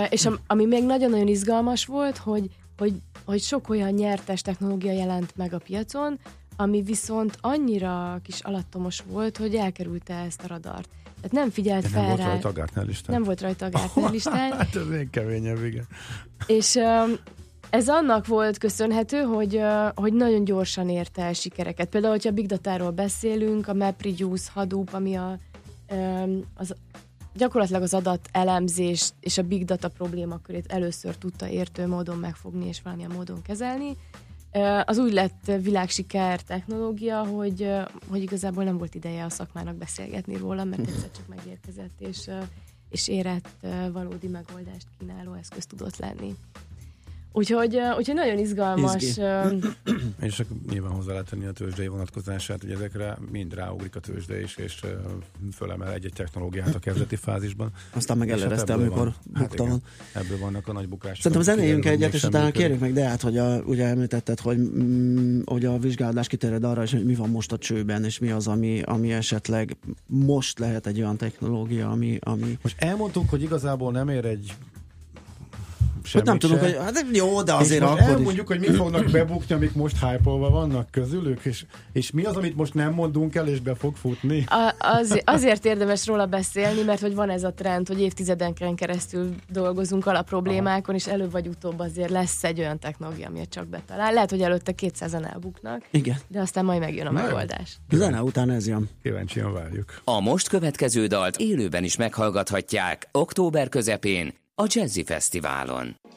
és ami még nagyon-nagyon izgalmas volt, hogy, hogy, hogy sok olyan nyertes technológia jelent meg a piacon, ami viszont annyira kis alattomos volt, hogy elkerülte ezt a radart. Tehát nem figyelt De fel nem rá. volt rajta a Gartner listán? Nem volt rajta a Gartner listán. hát ez még keményebb, igen. És ez annak volt köszönhető, hogy, hogy nagyon gyorsan érte el sikereket. Például, hogyha Big Data-ról beszélünk, a MapReduce, Hadoop, ami a, az, gyakorlatilag az adat elemzés és a Big Data problémakörét először tudta értő módon megfogni és valamilyen módon kezelni. Az úgy lett világsiker technológia, hogy, hogy igazából nem volt ideje a szakmának beszélgetni róla, mert egyszer csak megérkezett, és, és érett valódi megoldást kínáló eszköz tudott lenni. Úgyhogy, úgyhogy nagyon izgalmas. [clears throat] és csak nyilván hozzá lehet tenni a tőzsdei vonatkozását, hogy ezekre mind ráugrik a tőzsde is, és fölemel egy-egy technológiát a kezdeti fázisban. Aztán meg hát elereszte, hát amikor bukta van. Ebből vannak a nagy bukások. Szerintem zenéljünk egyet, és utána kérjük meg Deát, hogy a, ugye említetted, hogy, mm, hogy a vizsgálódás kiterjed arra is, hogy mi van most a csőben, és mi az, ami, ami esetleg most lehet egy olyan technológia, ami, ami... Most elmondtuk, hogy igazából nem ér egy Semmit nem tudunk, hogy hát jó, de azért akkor elmondjuk, is. hogy mi fognak bebukni, amik most hype vannak közülük, és, és mi az, amit most nem mondunk el, és be fog futni? A, az, azért érdemes róla beszélni, mert hogy van ez a trend, hogy évtizedenken keresztül dolgozunk a problémákon, és előbb vagy utóbb azért lesz egy olyan technológia, ami csak betalál. Lehet, hogy előtte 200-an elbuknak, Igen. de aztán majd megjön a megoldás. Zene után ez jön. Kíváncsian várjuk. A most következő dalt élőben is meghallgathatják október közepén a Jazzy Fesztiválon.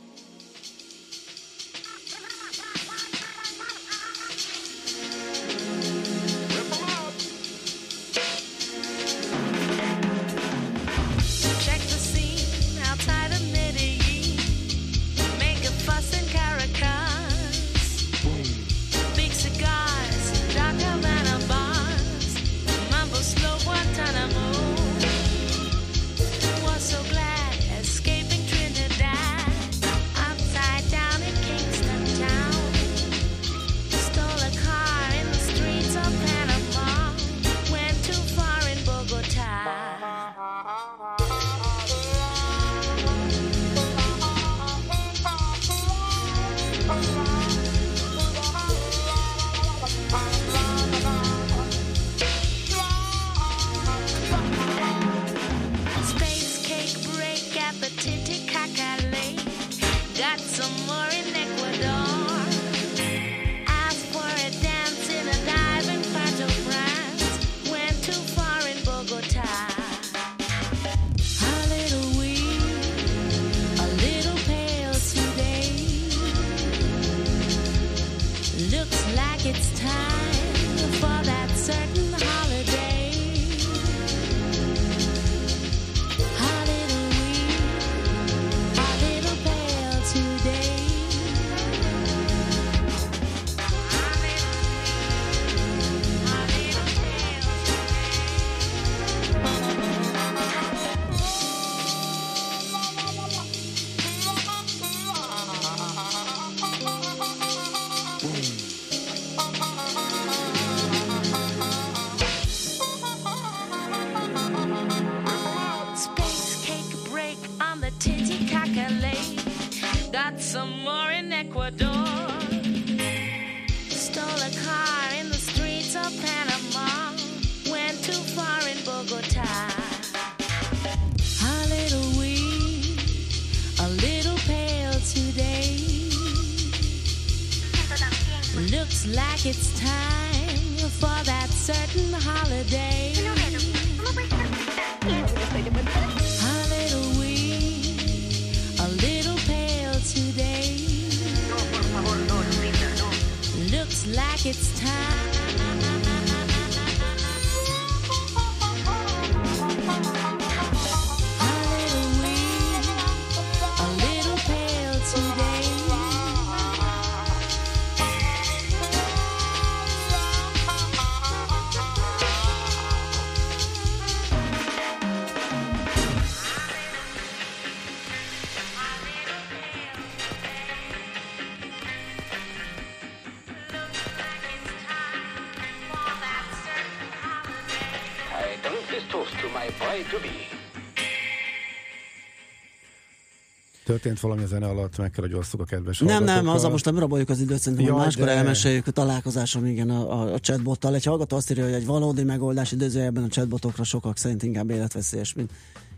Történt valami a zene alatt, meg kell, hogy osszuk a kedves Nem, nem, hallgatókkal. azzal most nem raboljuk az időt, szerintem hogy Jaj, máskor de- elmeséljük a találkozásom igen a, a, a chatbottal. Egy hallgató azt írja, hogy egy valódi megoldás időzőjelben a chatbotokra sokak szerint inkább életveszélyes, mint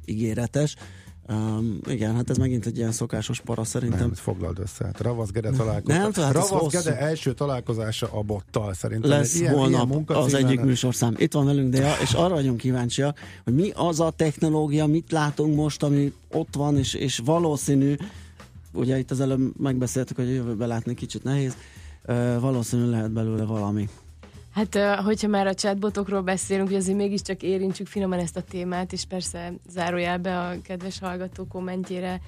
ígéretes. Um, igen, hát ez megint egy ilyen szokásos para szerintem. Nem, foglald össze. Hát Ravasz Gede találkozása. Nem, tehát ez Ravasz hosszú. Gede első találkozása a bottal szerintem. lesz ilyen, holnap ilyen az egyik műsorszám. Itt van velünk Dea, és arra vagyunk kíváncsiak, hogy mi az a technológia, mit látunk most, ami ott van, és, és valószínű, ugye itt az előbb megbeszéltük, hogy a jövőbe látni kicsit nehéz, uh, valószínű lehet belőle valami. Hát, hogyha már a chatbotokról beszélünk, hogy azért mégiscsak érintsük finoman ezt a témát, és persze zárójelbe a kedves hallgató kommentjére,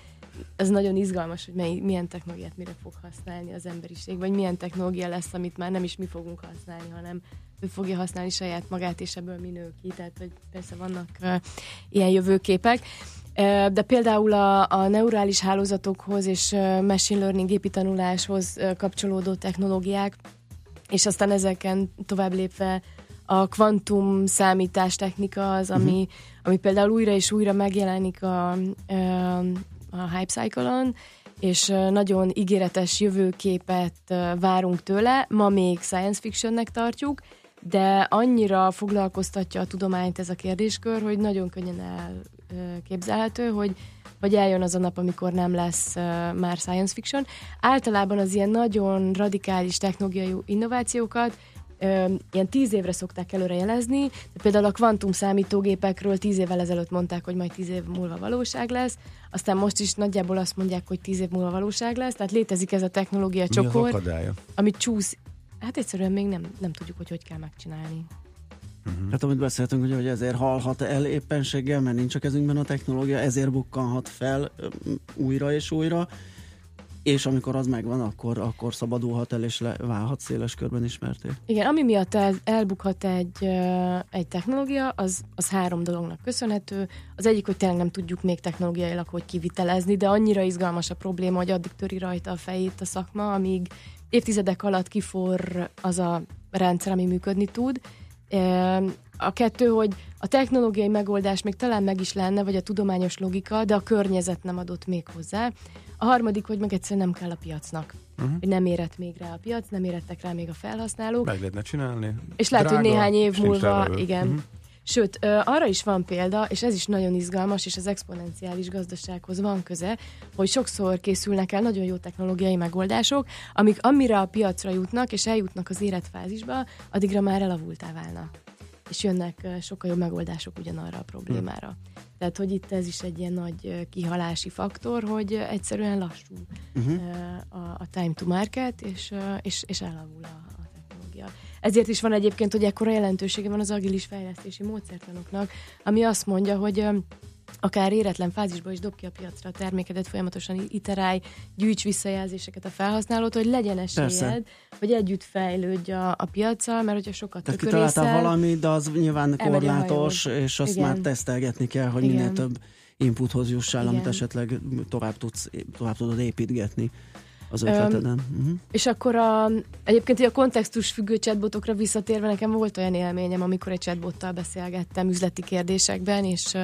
ez nagyon izgalmas, hogy mely, milyen technológiát mire fog használni az emberiség, vagy milyen technológia lesz, amit már nem is mi fogunk használni, hanem ő fogja használni saját magát, és ebből mi nő ki. Tehát, hogy persze vannak uh, ilyen jövőképek. De például a, a neurális hálózatokhoz és machine learning gépi tanuláshoz kapcsolódó technológiák, és aztán ezeken tovább lépve a kvantum számítás technika az, ami, uh-huh. ami például újra és újra megjelenik a, a Hype Cycle-on, és nagyon ígéretes jövőképet várunk tőle. Ma még science fictionnek tartjuk, de annyira foglalkoztatja a tudományt ez a kérdéskör, hogy nagyon könnyen elképzelhető, hogy vagy eljön az a nap, amikor nem lesz uh, már science fiction. Általában az ilyen nagyon radikális technológiai innovációkat ilyen tíz évre szokták előre jelezni, de például a kvantum számítógépekről tíz évvel ezelőtt mondták, hogy majd tíz év múlva valóság lesz, aztán most is nagyjából azt mondják, hogy tíz év múlva valóság lesz, tehát létezik ez a technológia csokor, ami csúsz, hát egyszerűen még nem, nem tudjuk, hogy hogy kell megcsinálni. Uh-huh. Hát amit beszéltünk, hogy, hogy ezért halhat el éppenséggel, mert nincs a kezünkben a technológia, ezért bukkanhat fel újra és újra, és amikor az megvan, akkor, akkor szabadulhat el, és le, válhat széles körben ismerté. Igen, ami miatt el, elbukhat egy, egy technológia, az, az három dolognak köszönhető. Az egyik, hogy tényleg nem tudjuk még technológiailag hogy kivitelezni, de annyira izgalmas a probléma, hogy addig töri rajta a fejét a szakma, amíg évtizedek alatt kifor az a rendszer, ami működni tud. A kettő, hogy a technológiai megoldás még talán meg is lenne, vagy a tudományos logika, de a környezet nem adott még hozzá. A harmadik, hogy meg egyszerűen nem kell a piacnak. Uh-huh. Hogy nem érett még rá a piac, nem érettek rá még a felhasználók. Meg lehetne csinálni. És lehet, Drága, hogy néhány év múlva, igen. Uh-huh. Sőt, arra is van példa, és ez is nagyon izgalmas, és az exponenciális gazdasághoz van köze, hogy sokszor készülnek el nagyon jó technológiai megoldások, amik amire a piacra jutnak, és eljutnak az életfázisba, addigra már elavultá válnak. És jönnek sokkal jobb megoldások ugyanarra a problémára. Hmm. Tehát, hogy itt ez is egy ilyen nagy kihalási faktor, hogy egyszerűen lassú uh-huh. a, a time to market, és, és, és elavul a, a technológia. Ezért is van egyébként, hogy ekkora jelentősége van az agilis fejlesztési módszertanoknak, ami azt mondja, hogy akár éretlen fázisban is dob ki a piacra a termékedet, folyamatosan iterálj, gyűjts visszajelzéseket a felhasználót, hogy legyen esélyed, Persze. hogy együtt fejlődj a, a piacsal, mert hogyha sokat Tehát kitaláltál valamit, de az nyilván korlátos, és azt Igen. már tesztelgetni kell, hogy Igen. minél több inputhoz jussál, Igen. amit esetleg tovább, tudsz, tovább tudod építgetni az ötleteden. Uh-huh. És akkor a, egyébként a kontextus függő chatbotokra visszatérve nekem volt olyan élményem, amikor egy chatbottal beszélgettem üzleti kérdésekben, és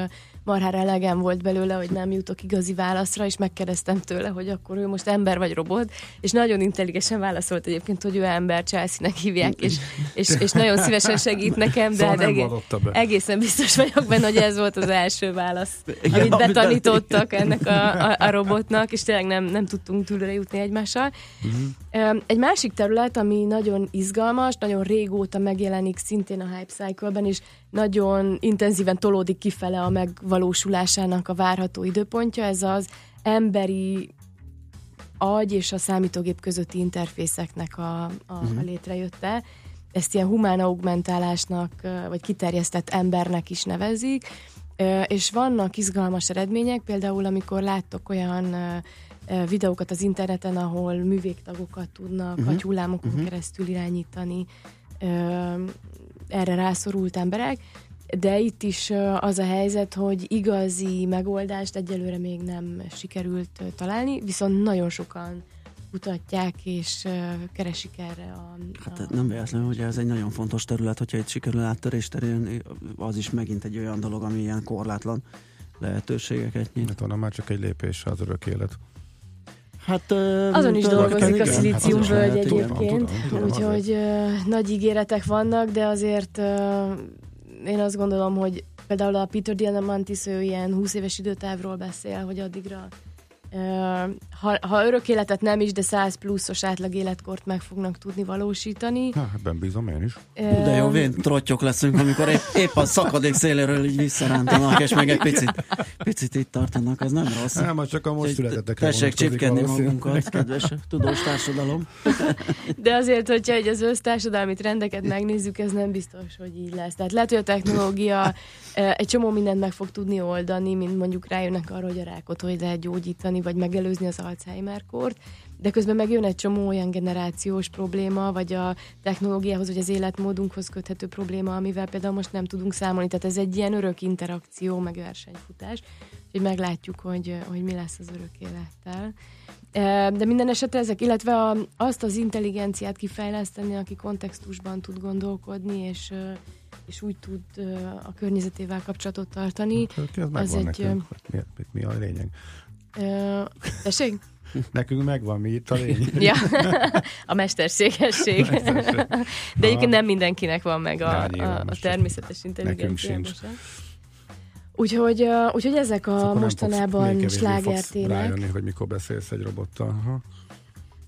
marhára elegem volt belőle, hogy nem jutok igazi válaszra, és megkérdeztem tőle, hogy akkor ő most ember vagy robot, és nagyon intelligensen válaszolt egyébként, hogy ő ember, Chelsea-nek hívják, és, és, és nagyon szívesen segít nekem, de Szóval hát egészen biztos vagyok benne, hogy ez volt az első válasz, Igen, amit amit betanítottak ennek a, a, a robotnak, és tényleg nem, nem tudtunk túlra jutni egymással. Öm, Egy másik terület, ami nagyon izgalmas, nagyon régóta megjelenik szintén a Hype Cycle-ben, és nagyon intenzíven tolódik kifele a megvalósulásának a várható időpontja, ez az emberi agy és a számítógép közötti interfészeknek a, a, a létrejötte. Ezt ilyen humán augmentálásnak, vagy kiterjesztett embernek is nevezik, és vannak izgalmas eredmények, például amikor láttok olyan videókat az interneten, ahol művégtagokat tudnak uh-huh. agyhullámokon uh-huh. keresztül irányítani erre rászorult emberek, de itt is az a helyzet, hogy igazi megoldást egyelőre még nem sikerült találni, viszont nagyon sokan kutatják és keresik erre a... Hát a nem véletlenül, hogy ez egy nagyon fontos terület, hogyha itt sikerül áttörést elérni, az is megint egy olyan dolog, ami ilyen korlátlan lehetőségeket nyit. Hát onnan már csak egy lépés az örök élet. Hát, ö, Azon is dolgozik a hát lehet, igen. egyébként, úgyhogy nagy ígéretek vannak, de azért én azt gondolom, hogy például a Peter Diamandis, ő ilyen 20 éves időtávról beszél, hogy addigra ha, ha örök életet nem is, de 100 pluszos átlag életkort meg fognak tudni valósítani. Na, hát ben bízom én is. De jó, vén trottyok leszünk, amikor épp, épp a szakadék széléről így visszarántanak, és meg egy picit, picit itt tartanak, az nem rossz. Nem, csak a most Úgyhogy születettekre Tessék csipkedni magunkat, kedves tudós társadalom. De azért, hogyha egy az össztársadalmi trendeket megnézzük, ez nem biztos, hogy így lesz. Tehát lehet, hogy a technológia egy csomó mindent meg fog tudni oldani, mint mondjuk rájönnek arra, hogy a rákot hogy lehet gyógyítani, vagy megelőzni az Alzheimer-kort, de közben megjön egy csomó olyan generációs probléma, vagy a technológiához, vagy az életmódunkhoz köthető probléma, amivel például most nem tudunk számolni. Tehát ez egy ilyen örök interakció, meg versenyfutás, hogy meglátjuk, hogy, hogy mi lesz az örök élettel. Eh, De minden esetre ezek, illetve a, azt az intelligenciát kifejleszteni, aki kontextusban tud gondolkodni, és, és úgy tud a környezetével kapcsolatot tartani. Hát, Ez megvan egy, nekünk. Mi, mi, mi a lényeg? Ö, Tessék? Nekünk megvan, mi itt a lényeg. Ja, [laughs] a mesterségesség. De egyébként nem mindenkinek van meg a, nyilván a, a természetes intelligencia. nekünk sincs. Úgyhogy, úgyhogy ezek a még mostanában slágertémek. rájönni, hogy mikor beszélsz egy robottal. Aha.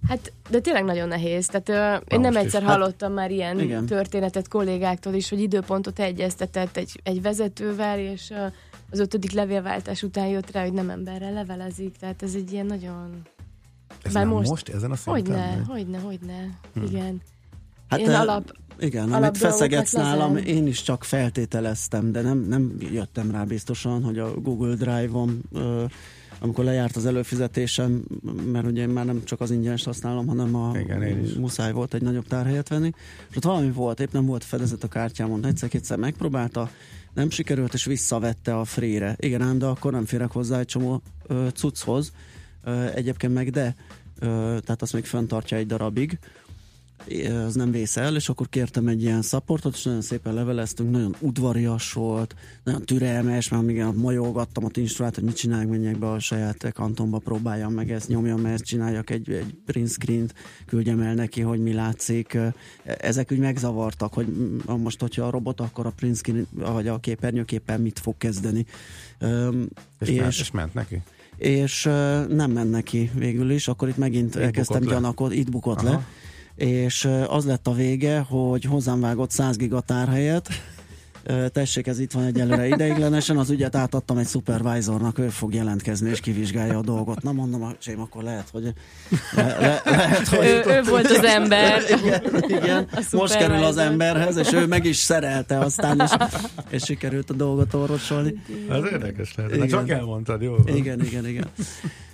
Hát, de tényleg nagyon nehéz. Tehát ö, én nem egyszer is. hallottam már ilyen igen. történetet kollégáktól is, hogy időpontot egyeztetett egy, egy vezetővel, és ö, az ötödik levélváltás után jött rá, hogy nem emberrel levelezik. Tehát ez egy ilyen nagyon... Ez Bár már most- most, ezen a szinten? Hogyne, hogyne, hogyne. Igen. Hát, Én alap, Igen, alap amit feszegetsz nálam, én is csak feltételeztem, de nem, nem jöttem rá biztosan, hogy a Google Drive-om, ö, amikor lejárt az előfizetésem, mert ugye én már nem csak az ingyenes használom, hanem a Igen, én is. muszáj volt egy nagyobb tárhelyet venni, és ott valami volt, épp nem volt fedezet a kártyámon, egyszer-kétszer megpróbálta, nem sikerült, és visszavette a free-re. Igen ám, de akkor nem férek hozzá egy csomó ö, cucchoz, ö, egyébként meg de, ö, tehát azt még fenntartja egy darabig, az nem vész el, és akkor kértem egy ilyen szapportot, és nagyon szépen leveleztünk, nagyon udvarias volt, nagyon türelmes, már még majolgattam a instruát, hogy mit csináljak, menjek be a saját kantomba, próbáljam meg ezt, nyomjam meg ezt, csináljak egy, egy print screen-t, küldjem el neki, hogy mi látszik. Ezek úgy megzavartak, hogy most, hogyha a robot, akkor a print screen, vagy a képernyőképpen mit fog kezdeni. És, és, ment, és ment neki? és nem ment neki végül is, akkor itt megint Itt elkezdtem gyanakodni, itt bukott Aha. le, és az lett a vége, hogy hozzám vágott 100 giga tárhelyet, Ö, tessék, ez itt van egyelőre ideiglenesen, az ügyet átadtam egy supervisornak, ő fog jelentkezni és kivizsgálja a dolgot. Na mondom, a csém, akkor lehet, hogy le, le, lehet, hogy ő, ő volt az ember. [laughs] igen, igen. Most kerül az emberhez, és ő meg is szerelte aztán, és, és sikerült a dolgot orvosolni. Ez érdekes lehet. Igen. Na, csak elmondtad, jó? Igen, igen, igen.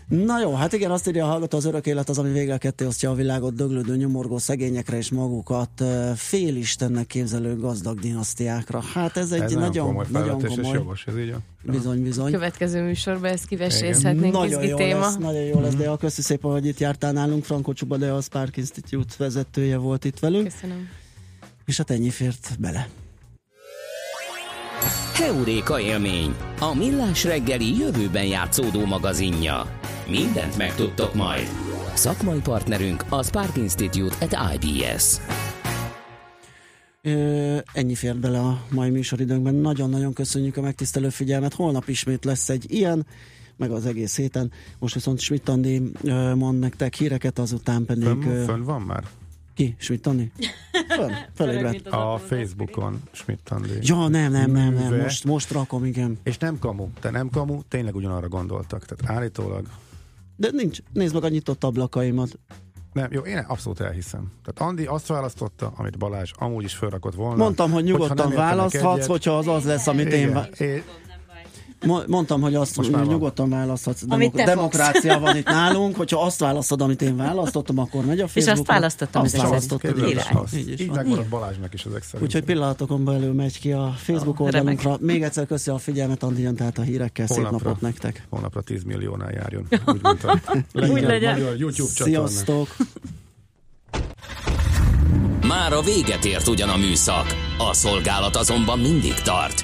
Na jó, hát igen, azt írja a hallgató, az örök élet az, ami végre ketté osztja a világot döglődő, nyomorgó szegényekre és magukat félistennek képzelő gazdag dinasztiákra. Hát ez egy ez nagyon, komoly nagyon felvetés, és komoly. jogos, ez így a... Bizony, bizony. Következő műsorban ezt kivesézhetnénk, Nagyon jó téma. lesz, nagyon jó lesz, de a köszi szépen, hogy itt jártál nálunk. Franko Csuba, de a Spark Institute vezetője volt itt velünk, Köszönöm. és hát ennyi fért bele. Heuréka élmény, a millás reggeli jövőben játszódó magazinja. Mindent megtudtok majd. Szakmai partnerünk a Spark Institute at IBS. Ö, ennyi fér bele a mai műsoridőnkben. Nagyon-nagyon köszönjük a megtisztelő figyelmet. Holnap ismét lesz egy ilyen, meg az egész héten. Most viszont Schmidt Andi mond nektek híreket, azután pedig... Fönn, fönn van már? Ki? Schmidt Andi? Fönn, felébredt. A Facebookon Schmidt Andi. Ja, nem, nem, nem, nem. Most, most rakom, igen. És nem kamu, te nem kamu, tényleg ugyanarra gondoltak. Tehát állítólag De nincs, nézd meg a nyitott ablakaimat. Nem, jó, én abszolút elhiszem. Tehát Andi azt választotta, amit Balázs amúgy is felrakott volna. Mondtam, hogy Hogyha nyugodtan értenek választhatsz, egyet- hogyha az az lesz, amit én... Igen, vá- é- Mo- Mondtam, hogy azt Most már nyugodtan választhatsz. Amit fogsz. demokrácia van itt nálunk, hogyha azt választod, amit én választottam, akkor megy a azt Facebookra. választottam Azt így, van, azt. így is Így van. megmaradt Balázsnak is ezek szerint. Úgyhogy pillanatokon belül megy ki a Facebook oldalunkra. Még egyszer köszi a figyelmet, Andi jön tehát a hírekkel. Szép Holnapra. napot nektek. Holnapra 10 milliónál járjon. Úgy, mint a [laughs] Úgy legyen. magyar YouTube. Sziasztok! Már a véget ért ugyan a műszak, a szolgálat azonban mindig tart,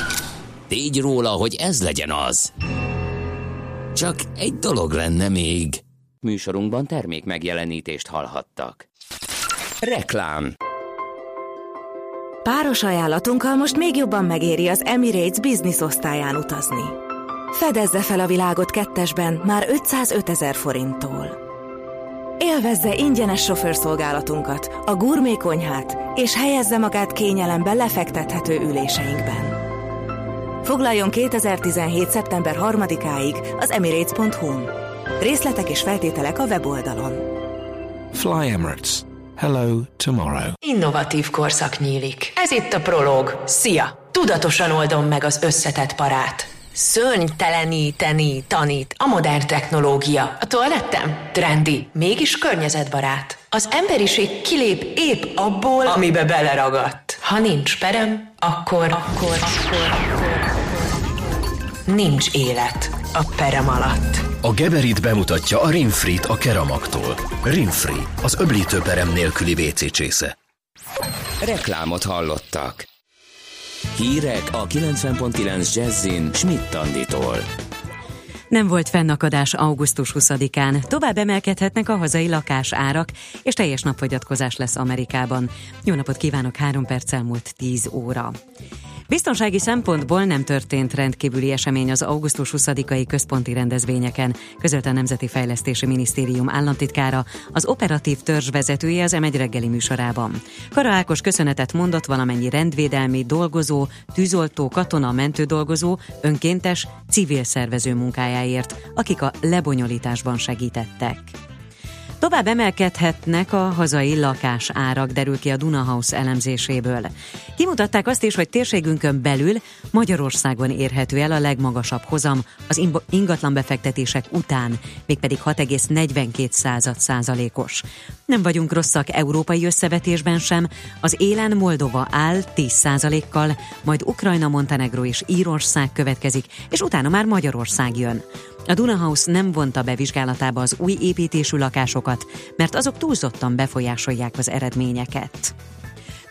tégy róla, hogy ez legyen az. Csak egy dolog lenne még. Műsorunkban termék megjelenítést hallhattak. Reklám Páros ajánlatunkkal most még jobban megéri az Emirates Business osztályán utazni. Fedezze fel a világot kettesben már 505 ezer forinttól. Élvezze ingyenes sofőrszolgálatunkat, a gourmet konyhát, és helyezze magát kényelembe lefektethető üléseinkben. Foglaljon 2017. szeptember 3-áig az emirates.hu-n. Részletek és feltételek a weboldalon. Fly Emirates. Hello tomorrow. Innovatív korszak nyílik. Ez itt a Prológ. Szia! Tudatosan oldom meg az összetett parát. Szörnyteleníteni tanít a modern technológia. A toalettem? Trendi, mégis környezetbarát. Az emberiség kilép épp abból, amibe beleragadt. Ha nincs perem, akkor, akkor, akkor, nincs élet a perem alatt. A Geberit bemutatja a Rinfrit a Keramaktól. Rinfri, az öblítőperem nélküli WC csésze. Reklámot hallottak. Hírek a 90.9 Jazzin Schmidt Anditól. Nem volt fennakadás augusztus 20-án. Tovább emelkedhetnek a hazai lakásárak, és teljes napfogyatkozás lesz Amerikában. Jó napot kívánok, három perc elmúlt 10 óra. Biztonsági szempontból nem történt rendkívüli esemény az augusztus 20-ai központi rendezvényeken, közölte a Nemzeti Fejlesztési Minisztérium államtitkára, az operatív törzs vezetője az M1 reggeli műsorában. Kara Ákos köszönetet mondott valamennyi rendvédelmi dolgozó, tűzoltó, katona, mentődolgozó, önkéntes, civil szervező munkájáért, akik a lebonyolításban segítettek. Tovább emelkedhetnek a hazai lakásárak, derül ki a Dunahouse elemzéséből. Kimutatták azt is, hogy térségünkön belül Magyarországon érhető el a legmagasabb hozam az ingatlan befektetések után, mégpedig 6,42 század százalékos. Nem vagyunk rosszak európai összevetésben sem, az élen Moldova áll 10 százalékkal, majd Ukrajna, Montenegro és Írország következik, és utána már Magyarország jön. A Dunahouse nem vonta be vizsgálatába az új építésű lakásokat, mert azok túlzottan befolyásolják az eredményeket.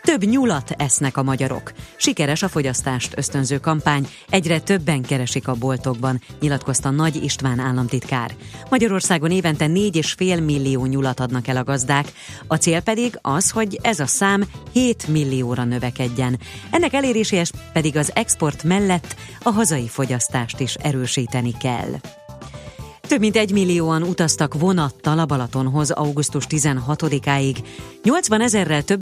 Több nyulat esznek a magyarok. Sikeres a fogyasztást ösztönző kampány, egyre többen keresik a boltokban, nyilatkozta Nagy István államtitkár. Magyarországon évente 4,5 millió nyulat adnak el a gazdák, a cél pedig az, hogy ez a szám 7 millióra növekedjen. Ennek eléréséhez pedig az export mellett a hazai fogyasztást is erősíteni kell. Több mint egy millióan utaztak vonattal a Balatonhoz augusztus 16-áig. 80 ezerrel több